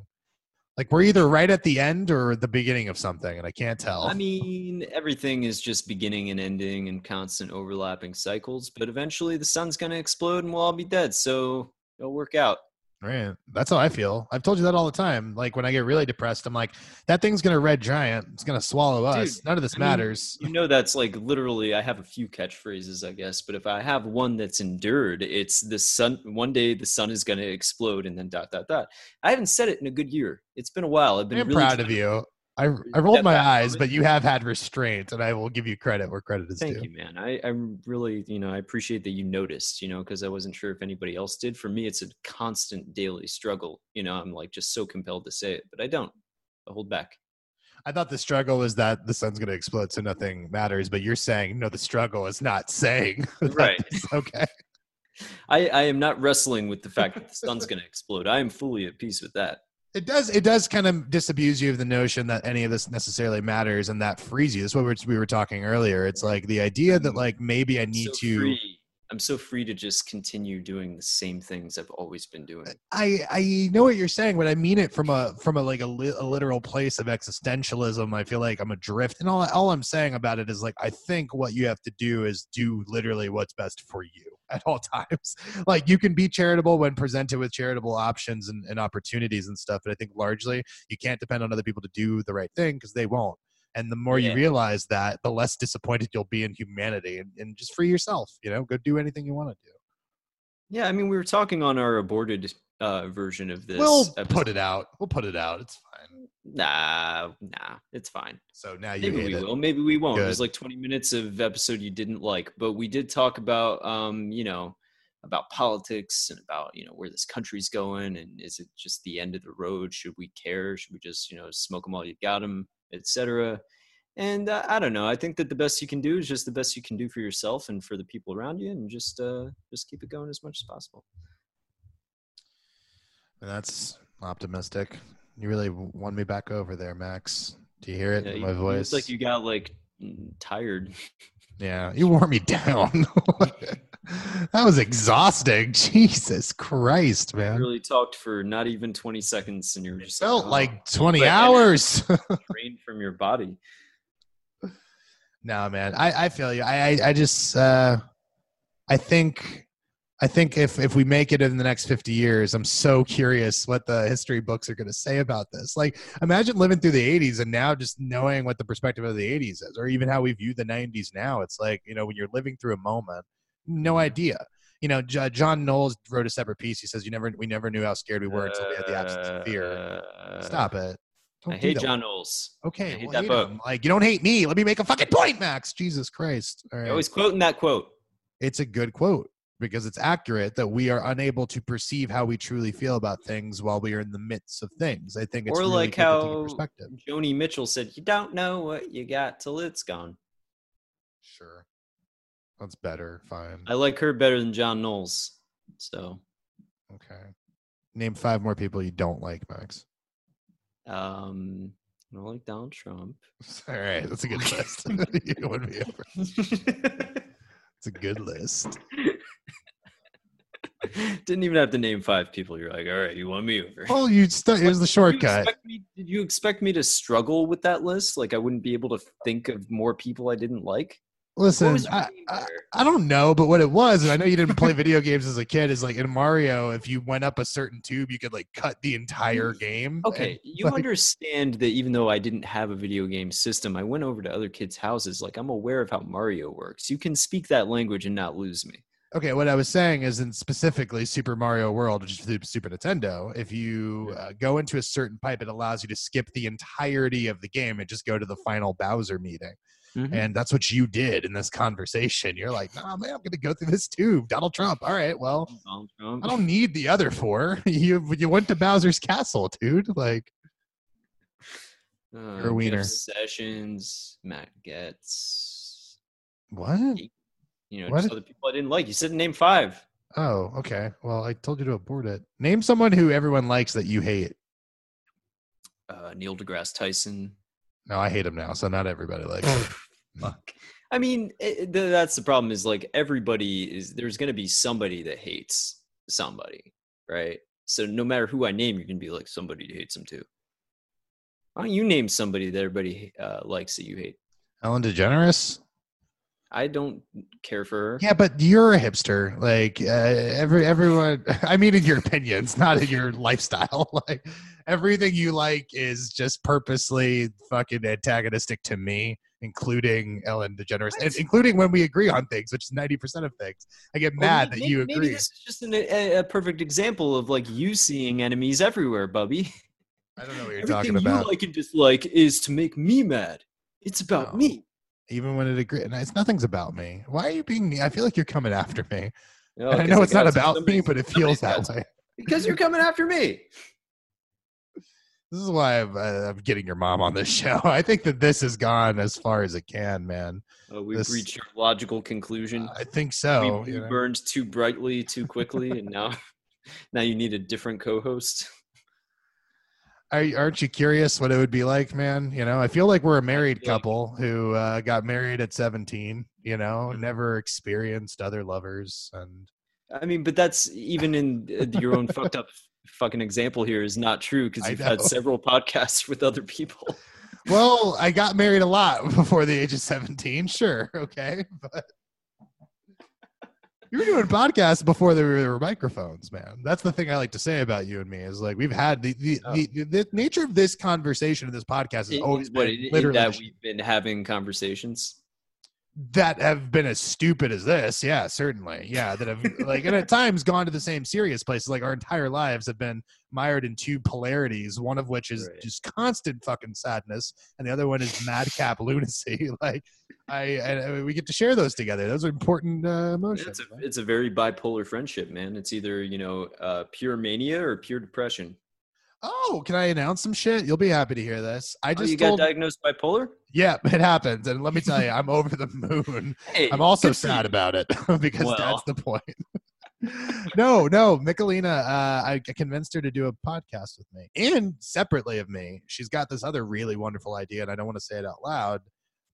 Like we're either right at the end or the beginning of something, and I can't tell. I mean, everything is just beginning and ending and constant overlapping cycles, but eventually the sun's going to explode and we'll all be dead. So it'll work out. Right. That's how I feel. I've told you that all the time. Like when I get really depressed, I'm like, that thing's gonna red giant. It's gonna swallow us. Dude, None of this I mean, matters. You know, that's like literally, I have a few catchphrases, I guess, but if I have one that's endured, it's the sun. One day the sun is going to explode and then dot, dot, dot. I haven't said it in a good year. It's been a while. I've been I'm really proud of you. I I rolled my eyes, but you have had restraint, and I will give you credit where credit is Thank due. Thank you, man. I, I'm really, you know, I appreciate that you noticed, you know, because I wasn't sure if anybody else did. For me, it's a constant daily struggle. You know, I'm like just so compelled to say it, but I don't. I hold back. I thought the struggle is that the sun's gonna explode, so nothing matters. But you're saying no, the struggle is not saying Right. okay. I, I am not wrestling with the fact that the sun's going to explode. I am fully at peace with that. It does. It does kind of disabuse you of the notion that any of this necessarily matters, and that frees you. That's what we were, talking earlier. It's like the idea that like maybe I need so to. free. I'm so free to just continue doing the same things I've always been doing. I I know what you're saying, but I mean it from a from a like a, li- a literal place of existentialism. I feel like I'm adrift, and all all I'm saying about it is like I think what you have to do is do literally what's best for you at all times. like you can be charitable when presented with charitable options and, and opportunities and stuff, but I think largely you can't depend on other people to do the right thing because they won't. And the more you realize that, the less disappointed you'll be in humanity, and, and just free yourself. You know, go do anything you want to do. Yeah, I mean, we were talking on our aborted uh, version of this. we'll episode. put it out. We'll put it out. It's fine. Nah, nah, it's fine. So now you Maybe we it. will. Maybe we won't. It was like 20 minutes of episode you didn't like, but we did talk about, um, you know, about politics and about you know where this country's going and is it just the end of the road? Should we care? Should we just you know smoke them all you got them, etc. And uh, I don't know. I think that the best you can do is just the best you can do for yourself and for the people around you, and just uh, just keep it going as much as possible. That's optimistic. You really won me back over there, Max. Do you hear it Yeah, in my you voice? like you got like tired. yeah, you wore me down. that was exhausting. Jesus Christ, man. really talked for not even 20 seconds, and you were It just felt "Oh, like 20 but- hours. drained from your body. no, man. I, I feel you. I, I, I just, uh, I think, I think if, if we make it in the next 50 years, I'm so curious what the history books are going to say about this. Like, imagine living through the 80s and now just knowing what the perspective of the 80s is, or even how we view the 90s now. It's like, you know, when you're living through a moment, no idea. You know, J- John Knowles wrote a Separate Peace. He says, "You never, we never knew how scared we were until we had the absence of fear." Stop it. Don't I hate that. John Knowles. Okay, I hate well, that hate book. him. Like you don't hate me. Let me make a fucking point, Max. Jesus Christ. All You're always quoting that quote. It's a good quote because it's accurate that we are unable to perceive how we truly feel about things while we are in the midst of things. I think it's Or really like good to take a how perspective. Joni Mitchell said, "You don't know what you got till it's gone." Sure. That's better. Fine. I like her better than John Knowles. So, Okay. Name five more people you don't like, Max. um, I don't like Donald Trump. All right, that's a good list. you me over. It's a good list. Didn't even have to name five people. You're like, all right, you won me over. Well, you st- it was the Did you shortcut. me- Did you expect me to struggle with that list? Like I wouldn't be able to think of more people I didn't like? Listen, I, I. I don't know, but what it was, and I know you didn't play video games as a kid, is like in Mario, if you went up a certain tube, you could like cut the entire game. Okay, and, you like, understand that even though I didn't have a video game system, I went over to other kids' houses. Like I'm aware of how Mario works. You can speak that language and not lose me. Okay, what I was saying is in specifically Super Mario World, which is the Super Nintendo, if you uh, go into a certain pipe, it allows you to skip the entirety of the game and just go to the final Bowser meeting. Mhm. And that's what you did in this conversation. You're like, nah, man, I'm going to go through this tube. Donald Trump. All right, well. I don't need the other four. you you went to Bowser's castle, dude. Like, Uh, You're a Jeff wiener. Sessions, Matt Gaetz. what? You know, What? just other people I didn't like. You said name five. Oh, okay. Well, I told you to abort it. Name someone who everyone likes that you hate. Uh, Neil deGrasse Tyson. No, I hate him now, so not everybody likes him. Fuck. I mean, it, th- that's the problem. Is like everybody is. There's going to be somebody that hates somebody, right? So no matter who I name, you're going to be like somebody hates them too. Why don't you name somebody that everybody uh, likes that you hate? Ellen DeGeneres? I don't care for her. Yeah, but you're a hipster. Like uh, every everyone. I mean, in your opinions, not in your lifestyle. Like everything you like is just purposely fucking antagonistic to me, including Ellen DeGeneres, and including when we agree on things, which is ninety percent of things. I get Well, mad that you agree. maybe this is just an, a, a perfect example of like you seeing enemies everywhere, Bubby. I don't know what you're Everything talking about. you like and dislike is to make me mad. It's about No. me. Even when it agree, and it's nothing's about me. Why are you being? Me? I feel like you're coming after me. And I know it's not about me, but it feels that way. Because you're coming after me. This is why I'm, uh, I'm getting your mom on this show. I think that this has gone as far as it can, man. Oh, we've This- reached your logical conclusion. I think so. we you we burned too brightly, too quickly, and now, now you need a different co-host. Are, aren't you curious what it would be like, man? You know, I feel like we're a married couple who uh, got married at 17, you know, Mhm. never experienced other lovers. And I mean, but that's even in uh, your own fucked up fucking example here is not true because you've had several podcasts with other people. well, I got married a lot before the age of 17, sure. Okay. But you were doing podcasts before there were, microphones, man. That's the thing I like to say about you and me is like we've had the the, Oh. the, the nature of this conversation of this podcast has In- always what, been literally that we've been having conversations. that have been as stupid as this yeah certainly yeah that have like and at times gone to the same serious places like our entire lives have been mired in two polarities one of which is Right. just constant fucking sadness and the other one is madcap lunacy like i and we get to share those together those are important uh, emotions It's a, man. it's a very bipolar friendship, man. It's either, you know, uh, pure mania or pure depression. oh can i announce some shit you'll be happy to hear this i Oh, just you got diagnosed bipolar? yeah it happens and let me tell you i'm over the moon Hey, I'm also sad about it because Well. that's the point. no, no, Michelina, uh, I I convinced her to do a podcast with me and separately of me. She's got this other really wonderful idea, and I don't want to say it out loud,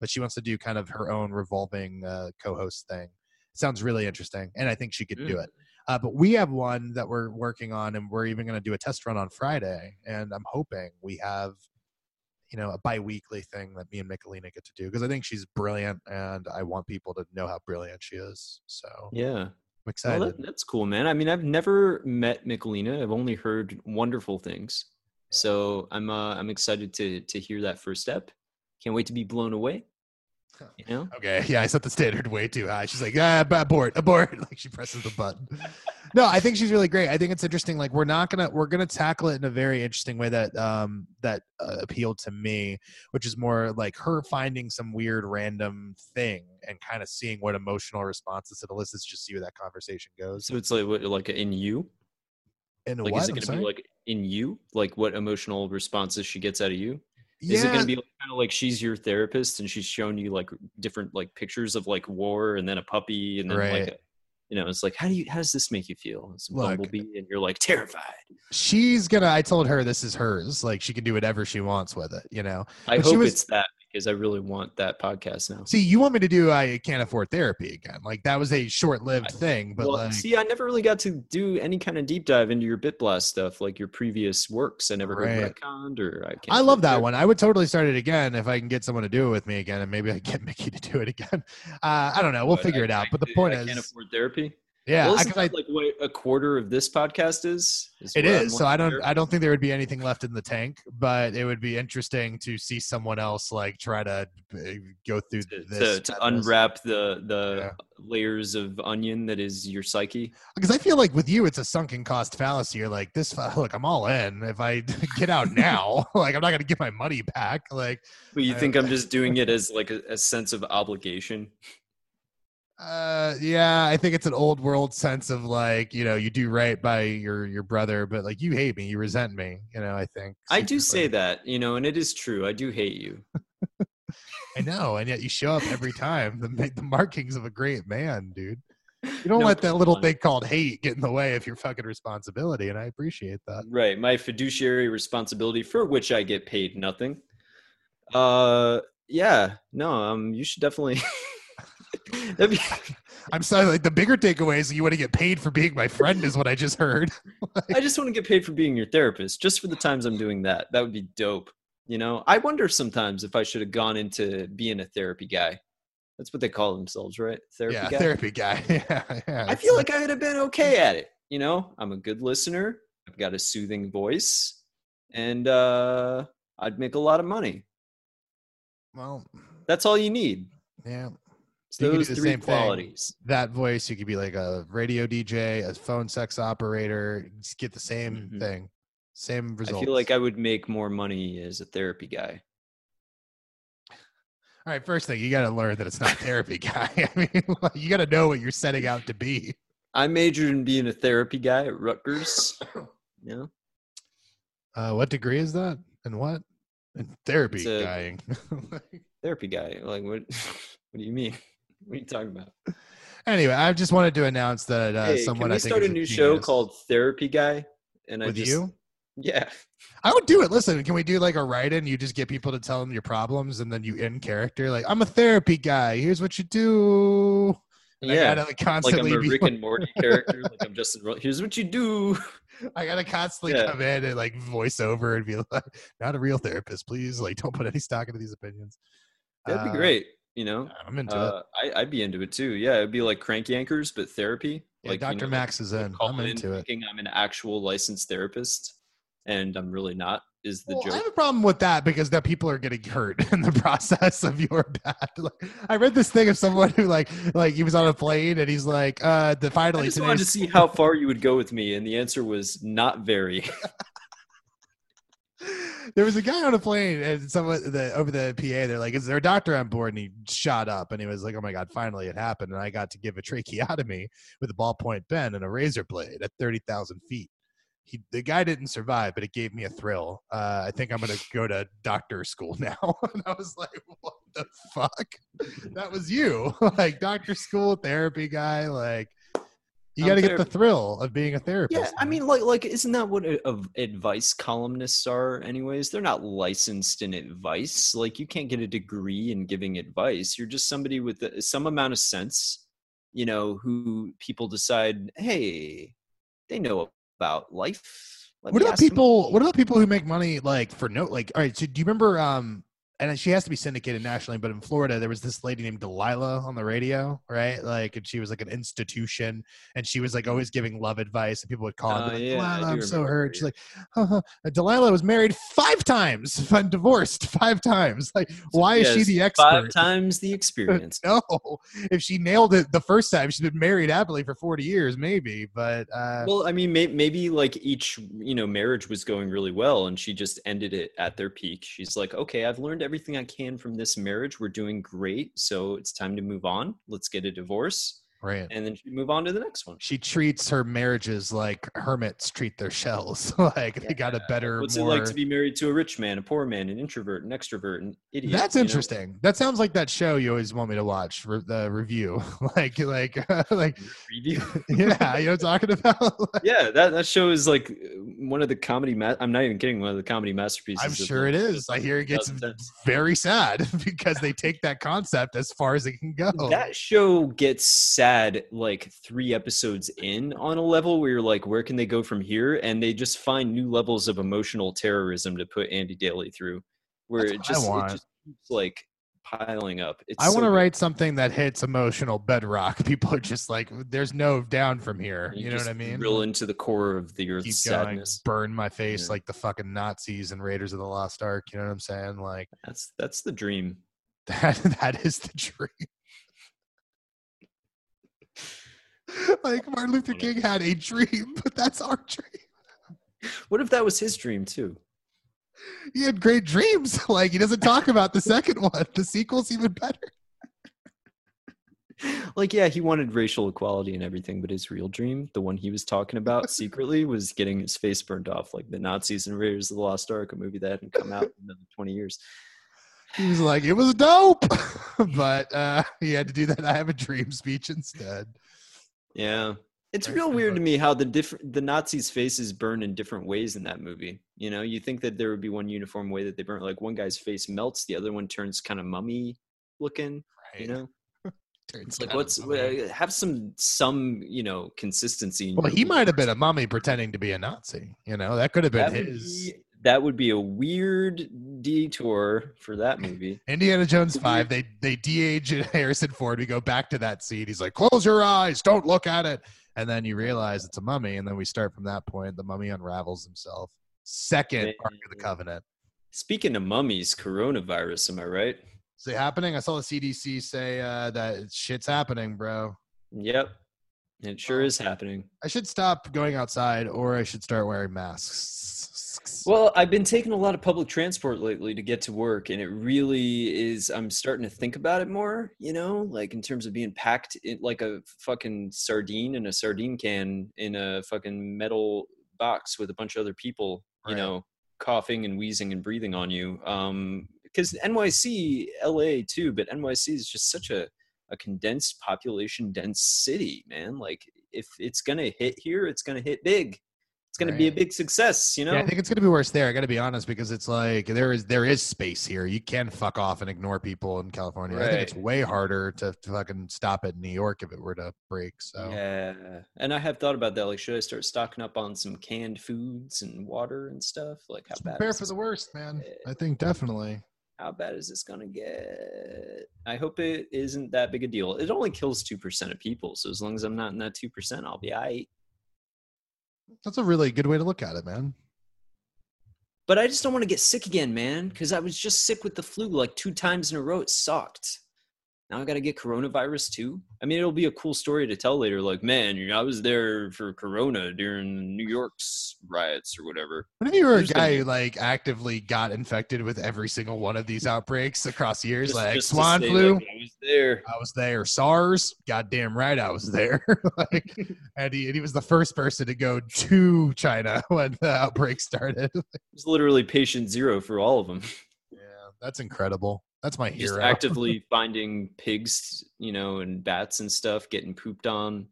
but she wants to do kind of her own revolving uh, co-host thing. sounds really interesting, and I think she could do Mm. it. Uh, but we have one that we're working on, and we're even going to do a test run on Friday. And I'm hoping we have, you know, a bi-weekly thing that me and Michelina get to do because I think she's brilliant, and I want people to know how brilliant she is. So Yeah. I'm Well, excited. that, that's cool, man. I mean, I've never met Michelina. I've only heard wonderful things. Yeah. So I'm uh, I'm excited to to hear that first step. Can't wait to be blown away. You know? Okay, yeah, I set the standard way too high. She's like, ah, ab- abort, abort. Like she presses the button. No, I think she's really great. I think it's interesting. Like we're not gonna we're gonna tackle it in a very interesting way that um that uh, appealed to me, which is more like her finding some weird random thing and kind of seeing what emotional responses it elicits. Just see where that conversation goes. So it's like what, like in you? And Like what? is it going to be like in you? Like what emotional responses she gets out of you? yeah, Is it going to be kind of like she's your therapist and she's shown you like different like pictures of like war and then a puppy and then like a, you know, it's like how do you how does this make you feel? It's Look, bumblebee and you're like terrified. she's gonna. I told her this is hers. Like she can do whatever she wants with it. You know. I But hope was- it's that because I really want that podcast now. See, you want me to do I can't afford therapy again. Like that was a short-lived thing, but well, like see, I never really got to do any kind of deep dive into your BitBlast stuff, like your previous works. I never Right. heard retconned or I can't. I love that Afford one. I would totally start it again if I can get someone to do it with me again, and maybe I get Mickey to do it again. Uh, I don't know. We'll But figure I- it out. I- But the point is, I can't afford therapy. Yeah, well, I, isn't 'cause I- that like what a quarter of this podcast is? it what So I don't. I don't think there would be anything left in the tank. But it would be interesting to see someone else like try to uh, go through to, this to, to unwrap the the Yeah. layers of onion that is your psyche. because I feel like with you, it's a sunken cost fallacy. You're like this. Look, I'm all in. If I get out now, like I'm not gonna get my money back. Like But you I- think I'm just doing it as like a, a sense of obligation? Uh, yeah, I think it's an old world sense of like, you know, you do right by your your brother, but like you hate me, you resent me. You know, I think I do say that, you know, and it is true. I do hate you. I know, and yet you show up every time. The the markings of a great man, dude. You don't No, let that little on. thing called hate get in the way of your fucking responsibility, and I appreciate that. Right, my fiduciary responsibility for which I get paid nothing. Uh, yeah, no, um, you should definitely. Be, I'm sorry, like the bigger takeaway is you want to get paid for being my friend, is what I just heard. I just want to get paid for being your therapist, just for the times I'm doing that. That would be dope. You know, I wonder sometimes if I should have gone into being a therapy guy. That's what they call themselves, right? Therapy yeah, guy. therapy guy. yeah, yeah. I feel like I would have been okay at it. You know, I'm a good listener. I've got a soothing voice, and uh, I'd make a lot of money. well, That's all you need. yeah. It's You could do those the three same thing. qualities. that voice you could be like a radio dj a phone sex operator just get the same Mhm. thing same result. I feel like I would make more money as a therapy guy. all right first thing you got to learn that it's not therapy guy i mean like, you got to know what you're setting out to be I majored in being a therapy guy at Rutgers. Yeah. uh what degree is that and what And therapy a- guying therapy guy. Like what? What do you mean? What are you talking about? anyway i just wanted to announce that uh hey, someone can we i think start a new show called Therapy Guy? And I with just you Yeah. I would do it. Listen, can we do like a write-in? You just get people to tell them your problems, and then you in character. Like, I'm a therapy guy. Here's what you do. And I Yeah. gotta like Like I'm constantly a be Rick and Morty character. Like I'm Justin. Ro- Here's what you do. I gotta constantly Yeah. come in and like voice over and be like, "Not a real therapist, please. Like, don't put any stock into these opinions." That'd be Uh, great. You know, I'm into it. uh, I, I'd be into it too. Yeah, it'd be like crank yankers, but therapy. Yeah, like you Dr. know, Max is in. I'm in into it. thinking I'm an actual licensed therapist, and I'm really not. Is the Well, I have a problem with that because that people are getting hurt in the process of your bad. Like, I read this thing of someone who like like he was on a plane and he's like, uh, the finally I just wanted to see how far you would go with me, and the answer was not very. there was a guy on a plane and someone the over the PA they're like, "Is there a doctor on board?" And he shot up and he was like, "Oh my god, finally it happened!" And I got to give a tracheotomy with a ballpoint pen and a razor blade at thirty thousand feet. He, the guy didn't survive, but it gave me a thrill. Uh, I think I'm gonna go to doctor school now. and I was like, "What the fuck? That was you, like doctor school therapy guy, like." You got to get the thrill of being a therapist. Yeah, I mean, like, like, isn't that what a, of advice columnists are? Anyways, they're not licensed in advice. Like, you can't get a degree in giving advice. You're just somebody with the, some amount of sense, you know, who people decide, hey, they know about life. Let what about ask them." people what about people who make money like for no like all right so do you remember um and she has to be syndicated nationally but in florida there was this lady named delilah on the radio right like and she was like an institution and she was like always giving love advice and people would call Oh, and be like yeah, delilah i'm so hurt she's like huh. delilah was married five times and divorced five times like why is she the Five times the experience. no if she nailed it the first time she's been married happily for 40 years maybe but uh Well, I mean, may- maybe like each, you know, marriage was going really well and she just ended it at their peak. She's like, okay, I've learned everything I can from this marriage. We're doing great. So it's time to move on. Let's get a divorce. Right And then she move on to the next one. she treats her marriages like hermits treat their shells. like they got a better. What's more... it like to be married to a rich man, a poor man, an introvert, an extrovert, an idiot? That's you know? interesting. That sounds like that show you always want me to watch. Re- the review, like, like, like, Review. yeah, you know what I'm talking about. Like, yeah, that, that show is like uh, one of the comedy. Ma- I'm not even kidding. One of the comedy masterpieces. I'm sure it is. I hear it gets very sad because they take that concept as far as it can go. That show gets sad like three episodes in on a level where you're like, where can they go from here? And they just find new levels of emotional terrorism to put Andy Daly through, where it just, it just keeps like piling up. It's I so want to write something that hits emotional bedrock. People are just like, "There's no down from here." You, know what I mean? Drill into the core of the earth's keep going, sadness. burn my face Yeah. like the fucking Nazis and Raiders of the Lost Ark. You know what I'm saying? Like That's that's the dream. that. That is the dream. Like Martin Luther King had a dream, but that's our dream. What if that was his dream too? He had great dreams. Like he doesn't talk about the second one. The sequel's even better. Like, yeah, he wanted racial equality and everything, but his real dream, the one he was talking about secretly, was getting his face burned off like the Nazis and Raiders of the Lost Ark, a movie that hadn't come out in another 20 years. He was like, it was dope, but uh, he had to do that. I have a dream speech instead. Yeah. It's real weird to me how the different the Nazis' faces burn in different ways in that movie. You know, you think that there would be one uniform way that they burn. Like one guy's face melts, the other one turns kind of mummy looking. You know, Turns it's like what's uh, have some some you know consistency. Well, he might have been a mummy pretending to be a Nazi. You know, that could have been That his. be, that would be a weird detour for that movie. Indiana Jones five. They they de-age Harrison Ford. We go back to that scene. He's like, "Close your eyes, don't look at it," and then you realize it's a mummy, and then we start from that point. The mummy unravels himself. Second Ark of the Covenant. Speaking of mummies, coronavirus, am I right? Is it happening? I saw the CDC say uh, that shit's happening, bro. Yep. It sure is happening. I should stop going outside, or I should start wearing masks. Well, I've been taking a lot of public transport lately to get to work, and it really is. I'm starting to think about it more, you know, like in terms of being packed in, like a fucking sardine in a sardine can in a fucking metal box with a bunch of other people, you Right. know, coughing and wheezing and breathing on you. Um, because NYC, LA too, but NYC is just such a, a condensed population dense city, man. Like if it's gonna hit here, it's gonna hit big. It's going to be a big success. You know, Yeah, I think it's gonna be worse there. I got to be honest because it's like there is there is space here. You can fuck off and ignore people in California. I think it's way harder to, to fucking stop it in New York if it were to break. So Yeah, and I have thought about that. Like, should I start stocking up on some canned foods and water and stuff? Like, how Just bad? prepare for the worst, man. I think definitely. How bad is this gonna get? I hope it isn't that big a deal. It only kills two percent of people, so as long as I'm not in that two percent, I'll be alright. That's a really good way to look at it, man. But I just don't want to get sick again, man, because I was just sick with the flu like two times in a row. It sucked. Now I got to get coronavirus too. I mean, it'll be a cool story to tell later. Like, man, you know, I was there for Corona during New York's riots or whatever. What if you were a the- guy who like actively got infected with every single one of these outbreaks across years, Just- like just swine say, flu? like, I was there. I was there. SARS, goddamn right, I was there. like, and he, and he was the first person to go to China when the outbreak started. It was literally patient zero for all of them. yeah, that's incredible. That's my hero. Just actively finding pigs, you know, and bats and stuff getting pooped on,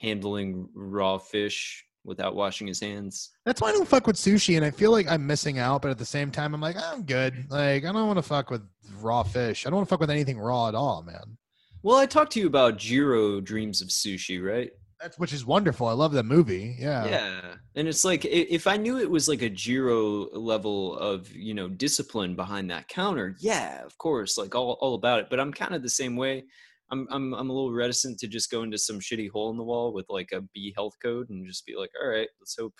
handling raw fish without washing his hands. That's why I don't fuck with sushi, and I feel like I'm missing out. But at the same time, I'm like, I'm good. Like, I don't want to fuck with raw fish. I don't want to fuck with anything raw at all, man. Well, I talked to you about Jiro Dreams of Sushi, right? That's which is wonderful. I love that movie. Yeah. Yeah. And it's like if I knew it was like a Jiro level of, you know, discipline behind that counter, yeah, of course, like all, all about it. But I'm kind of the same way. I'm I'm I'm a little reticent to just go into some shitty hole in the wall with like a B health code and just be like, all right, let's hope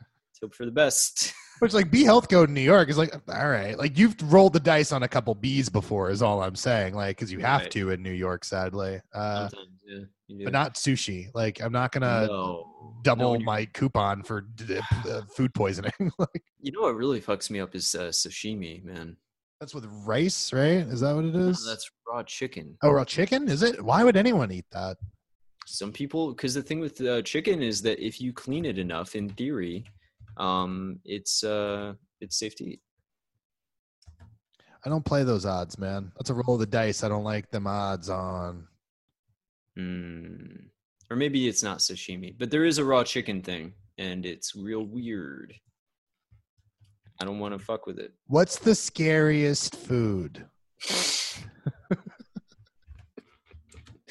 let's hope for the best. Which like B Health Code in New York is like, all right, like you've rolled the dice on a couple B's before, is all I'm saying. Like, because you have Right. to in New York, sadly. Uh, Sometimes, yeah. But not sushi. Like, I'm not gonna no. double No, my coupon for uh, food poisoning. like, You know what really fucks me up is uh, sashimi, man. that's with rice, right? Is that what it is? No, that's raw chicken. oh, raw chicken? Is it? Why would anyone eat that? some people because the thing with uh, chicken is that if you clean it enough in theory um it's uh it's safe to eat I don't play those odds, man. That's a roll of the dice. I don't like them odds on. Mm. or maybe it's not sashimi but there is a raw chicken thing and it's real weird i don't want to fuck with it What's the scariest food?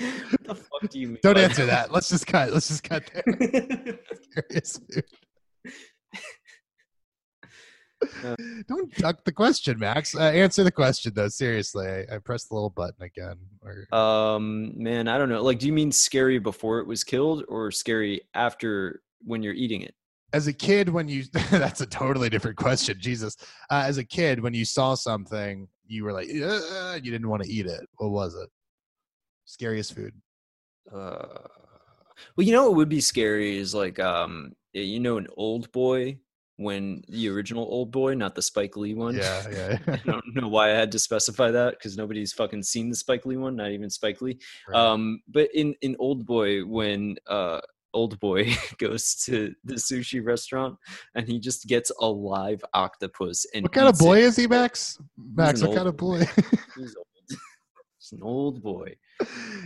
what the fuck do you mean Don't answer that. Let's just cut. Let's just cut there. Scariest food. Uh, Don't duck the question, Max. Uh, answer the question though. Seriously, I, I pressed the little button again. Or, um man i don't know like do you mean scary before it was killed or scary after when you're eating it as a kid, when you that's a totally different question. Jesus, uh, as a kid, when you saw something, you were like, you didn't want to eat it. What was it? Scariest food. Uh, well, you know what would be scary is like um, you know, an old boy when the original old boy, not the Spike Lee one. Yeah, yeah. I don't know why I had to specify that because nobody's fucking seen the Spike Lee one, not even Spike Lee. Right. Um, but in in Old Boy, when uh old boy goes to the sushi restaurant and he just gets a live octopus and what kind of boy is he, Max? Max, what kind of boy? He's old. He's an old boy.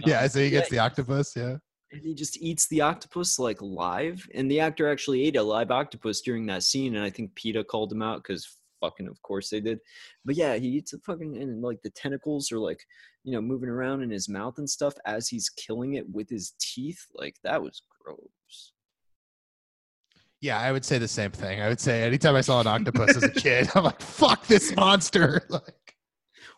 yeah, so he yeah, gets the octopus. Yeah. And he just eats the octopus like live and the actor actually ate a live octopus during that scene and i think peta called him out because fucking of course they did but yeah he eats a fucking and like the tentacles are like you know moving around in his mouth and stuff as he's killing it with his teeth like that was gross Yeah, I would say the same thing. I would say anytime I saw an octopus as a kid, I'm like, "Fuck this monster!" Like,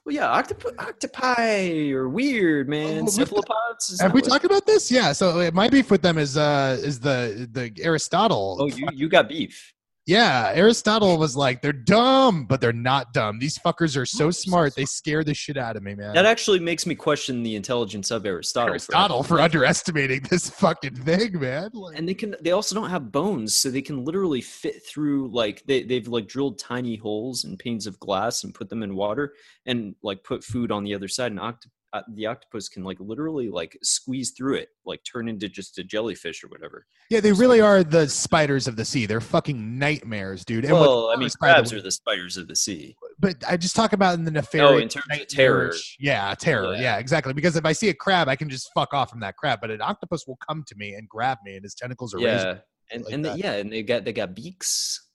well yeah octopi, octopi are weird man Oh, what the- cephalopods have we talked about this? Yeah. So my beef with them is uh is the the Aristotle. oh you you got beef Yeah, Aristotle was like, they're dumb, but they're not dumb. These fuckers are so smart, they scare the shit out of me, man. that actually makes me question the intelligence of aristotle for- Aristotle for underestimating this fucking thing, man. Like, and they can they also don't have bones so they can literally fit through like they, they've like drilled tiny holes in panes of glass and put them in water and like put food on the other side and oct- uh, the octopus can like literally like squeeze through it like turn into just a jellyfish or whatever yeah, they really are the spiders of the sea. They're fucking nightmares, dude. And well i mean the crabs way- are the spiders of the sea but I just talk about in the nefarious. Oh, in terms of terror. Yeah, terror. Yeah. Yeah. exactly. Because if I see a crab, I can just fuck off from that crab. But an octopus will come to me and grab me, and his tentacles are razor. yeah and, like and that. yeah, and they got they got beaks.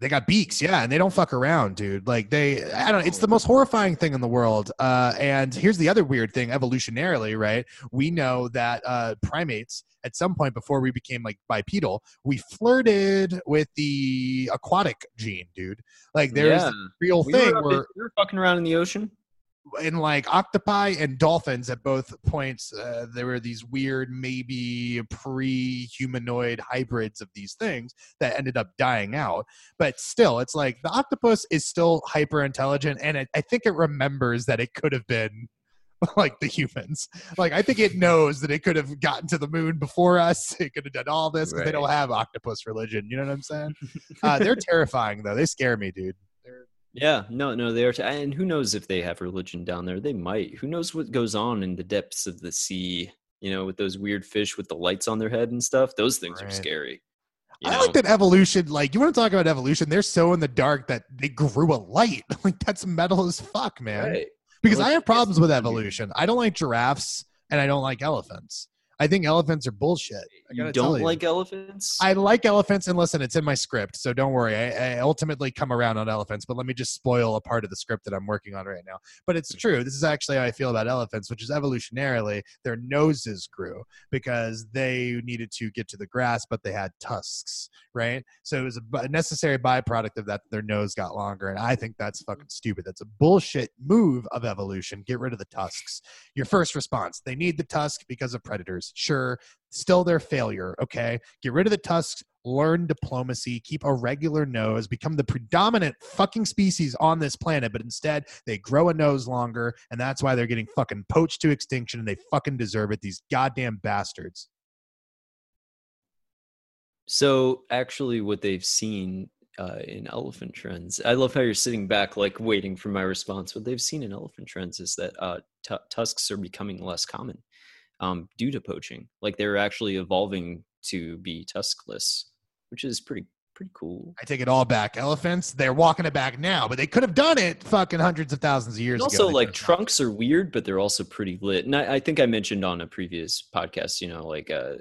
They got beaks, yeah, and they don't fuck around, dude. Like they, I don't. know. It's the most horrifying thing in the world. Uh, and here's the other weird thing: evolutionarily, right? We know that uh, primates, at some point before we became like bipedal, we flirted with the aquatic gene, dude. Like there's yeah. a real We thing where We're fucking around in the ocean. In like octopi and dolphins at both points uh, there were these weird maybe pre-humanoid hybrids of these things that ended up dying out. But still it's like the octopus is still hyper intelligent and it, i think it remembers that it could have been like the humans. Like i think it knows that it could have gotten to the moon before us it could have done all this because they don't have octopus religion you know what i'm saying? Uh, they're terrifying though. They scare me dude Yeah, no, no, they are. T- and who knows if they have religion down there? They might. Who knows what goes on in the depths of the sea? You know, with those weird fish with the lights on their head and stuff. Those things are scary. I know? like that evolution. Like you want to talk about evolution? They're so in the dark that they grew a light. Like that's metal as fuck, man. Right. Because Well, I have problems with evolution. I don't like giraffes and I don't like elephants. I think elephants are bullshit. I You don't you. like elephants? I like elephants, and listen, it's in my script, so don't worry. I, I ultimately come around on elephants, but let me just spoil a part of the script that I'm working on right now. But it's true. This is actually how I feel about elephants, which is evolutionarily, their noses grew because they needed to get to the grass, but they had tusks, right? So it was a necessary byproduct of that. Their nose got longer, and I think that's mm-hmm. fucking stupid. That's a bullshit move of evolution. Get rid of the tusks. Your first response: they need the tusk because of predators. Sure, still their failure. Okay, get rid of the tusks. Learn diplomacy. Keep a regular nose. Become the predominant fucking species on this planet. But instead, they grow a nose longer, and that's why they're getting fucking poached to extinction. And they fucking deserve it. These goddamn bastards. So actually, what they've seen uh, in elephant trends, I love how you're sitting back, like waiting for my response. What they've seen in elephant trends is that uh, tu tusks are becoming less common um, due to poaching. Like they're actually evolving to be tuskless, which is pretty pretty cool. I take it all back. Elephants, they're walking it back now, but they could have done it fucking hundreds of thousands of years And ago. also, like done trunks are weird, but they're also pretty lit. And I, I think I mentioned on a previous podcast, you know, like uh,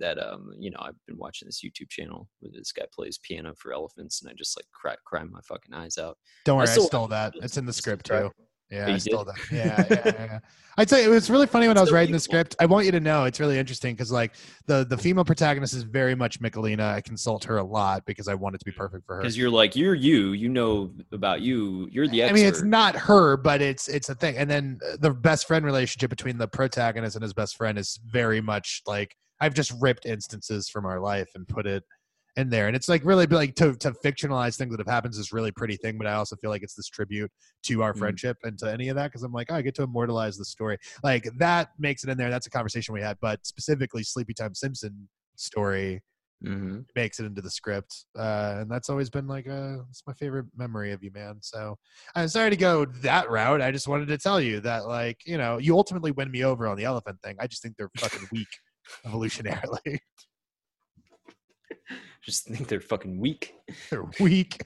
that, um, you know, I've been watching this YouTube channel where this guy plays piano for elephants, and I just like cry, cry my fucking eyes out. Don't worry, I, still- stole that. It's in the script too. Yeah, I stole did? that. Yeah, yeah, yeah. I'd say it was really funny when I was writing the script. I want you to know it's really interesting because like the the female protagonist is very much Michelina. I consult her a lot because I want it to be perfect for her. Because you're like, you're you, you know about you, you're the Expert. I mean, it's not her, but it's it's a thing. And then uh, the best friend relationship between the protagonist and his best friend is very much like I've just ripped instances from our life and put it in there. And it's like really like to to fictionalize things that have happened is this really pretty thing. But I also feel like it's this tribute to our Mm. friendship and to any of that because I'm like, oh, I get to immortalize the story. Like that makes it in there. That's a conversation we had. But specifically, Sleepy Time Simpson story Mhm. makes it into the script uh, and that's always been like a it's my favorite memory of you man so i'm sorry to go that route i just wanted to tell you that like you know you ultimately win me over on the elephant thing i just think they're fucking weak evolutionarily Just think they're fucking weak. they're weak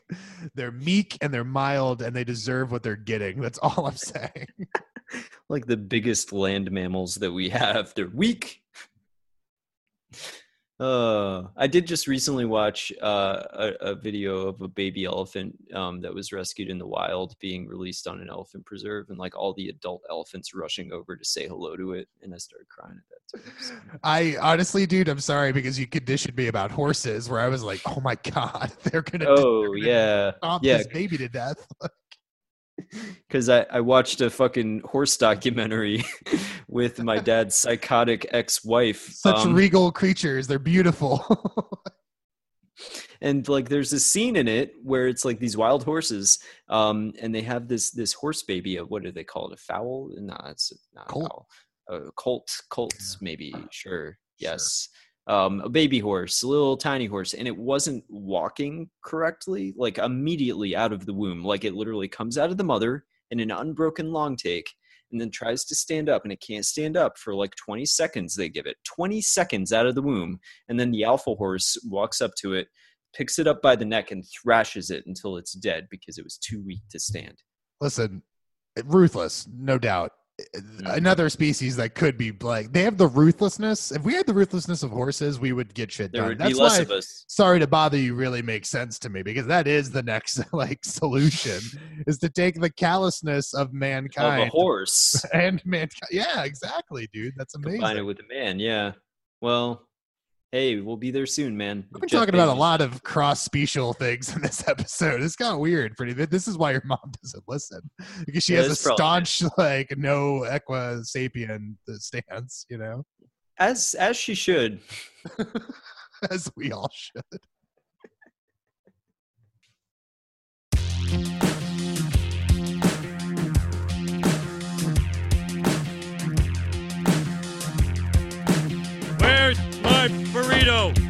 they're meek and they're mild and they deserve what they're getting that's all i'm saying Like the biggest land mammals that we have, they're weak. Uh, I did just recently watch uh, a, a video of a baby elephant um, that was rescued in the wild being released on an elephant preserve, and like all the adult elephants rushing over to say hello to it, and I started crying at that. So, i honestly dude i'm sorry because you conditioned me about horses where i was like oh my god they're gonna oh gonna yeah, yeah, this baby to death because I, I watched a fucking horse documentary with my dad's psychotic ex-wife. such um, regal creatures. They're beautiful. And like there's this scene in it where it's like these wild horses um and they have this this horse baby uh, what do they call it a foal? No it's not Colt. a foal. A colt. Colts maybe. Sure. Sure. Um a baby horse a little tiny horse and it wasn't walking correctly like immediately out of the womb. Like it literally comes out of the mother in an unbroken long take and then tries to stand up and it can't stand up for like 20 seconds they give it 20 seconds out of the womb. And then the alpha horse walks up to it picks it up by the neck and thrashes it until it's dead because it was too weak to stand. listen ruthless no doubt Mm-hmm. another species that could be like they have the ruthlessness. If we had the ruthlessness of horses, we would get shit There done. would That's be less why of us. sorry to bother you really makes sense to me because that is the next like solution is to take the callousness of Of mankind a horse. and mankind. Yeah, exactly, dude. That's amazing. Combine it with a man. Yeah. Well, hey, we'll be there soon, man. We've been Jeff talking about a lot of cross special things in this episode. It's got weird pretty this is why your mom doesn't listen. Because she Yeah, has a that's probably staunch like no equa sapien stance, you know, As as she should. as we all should. Burrito?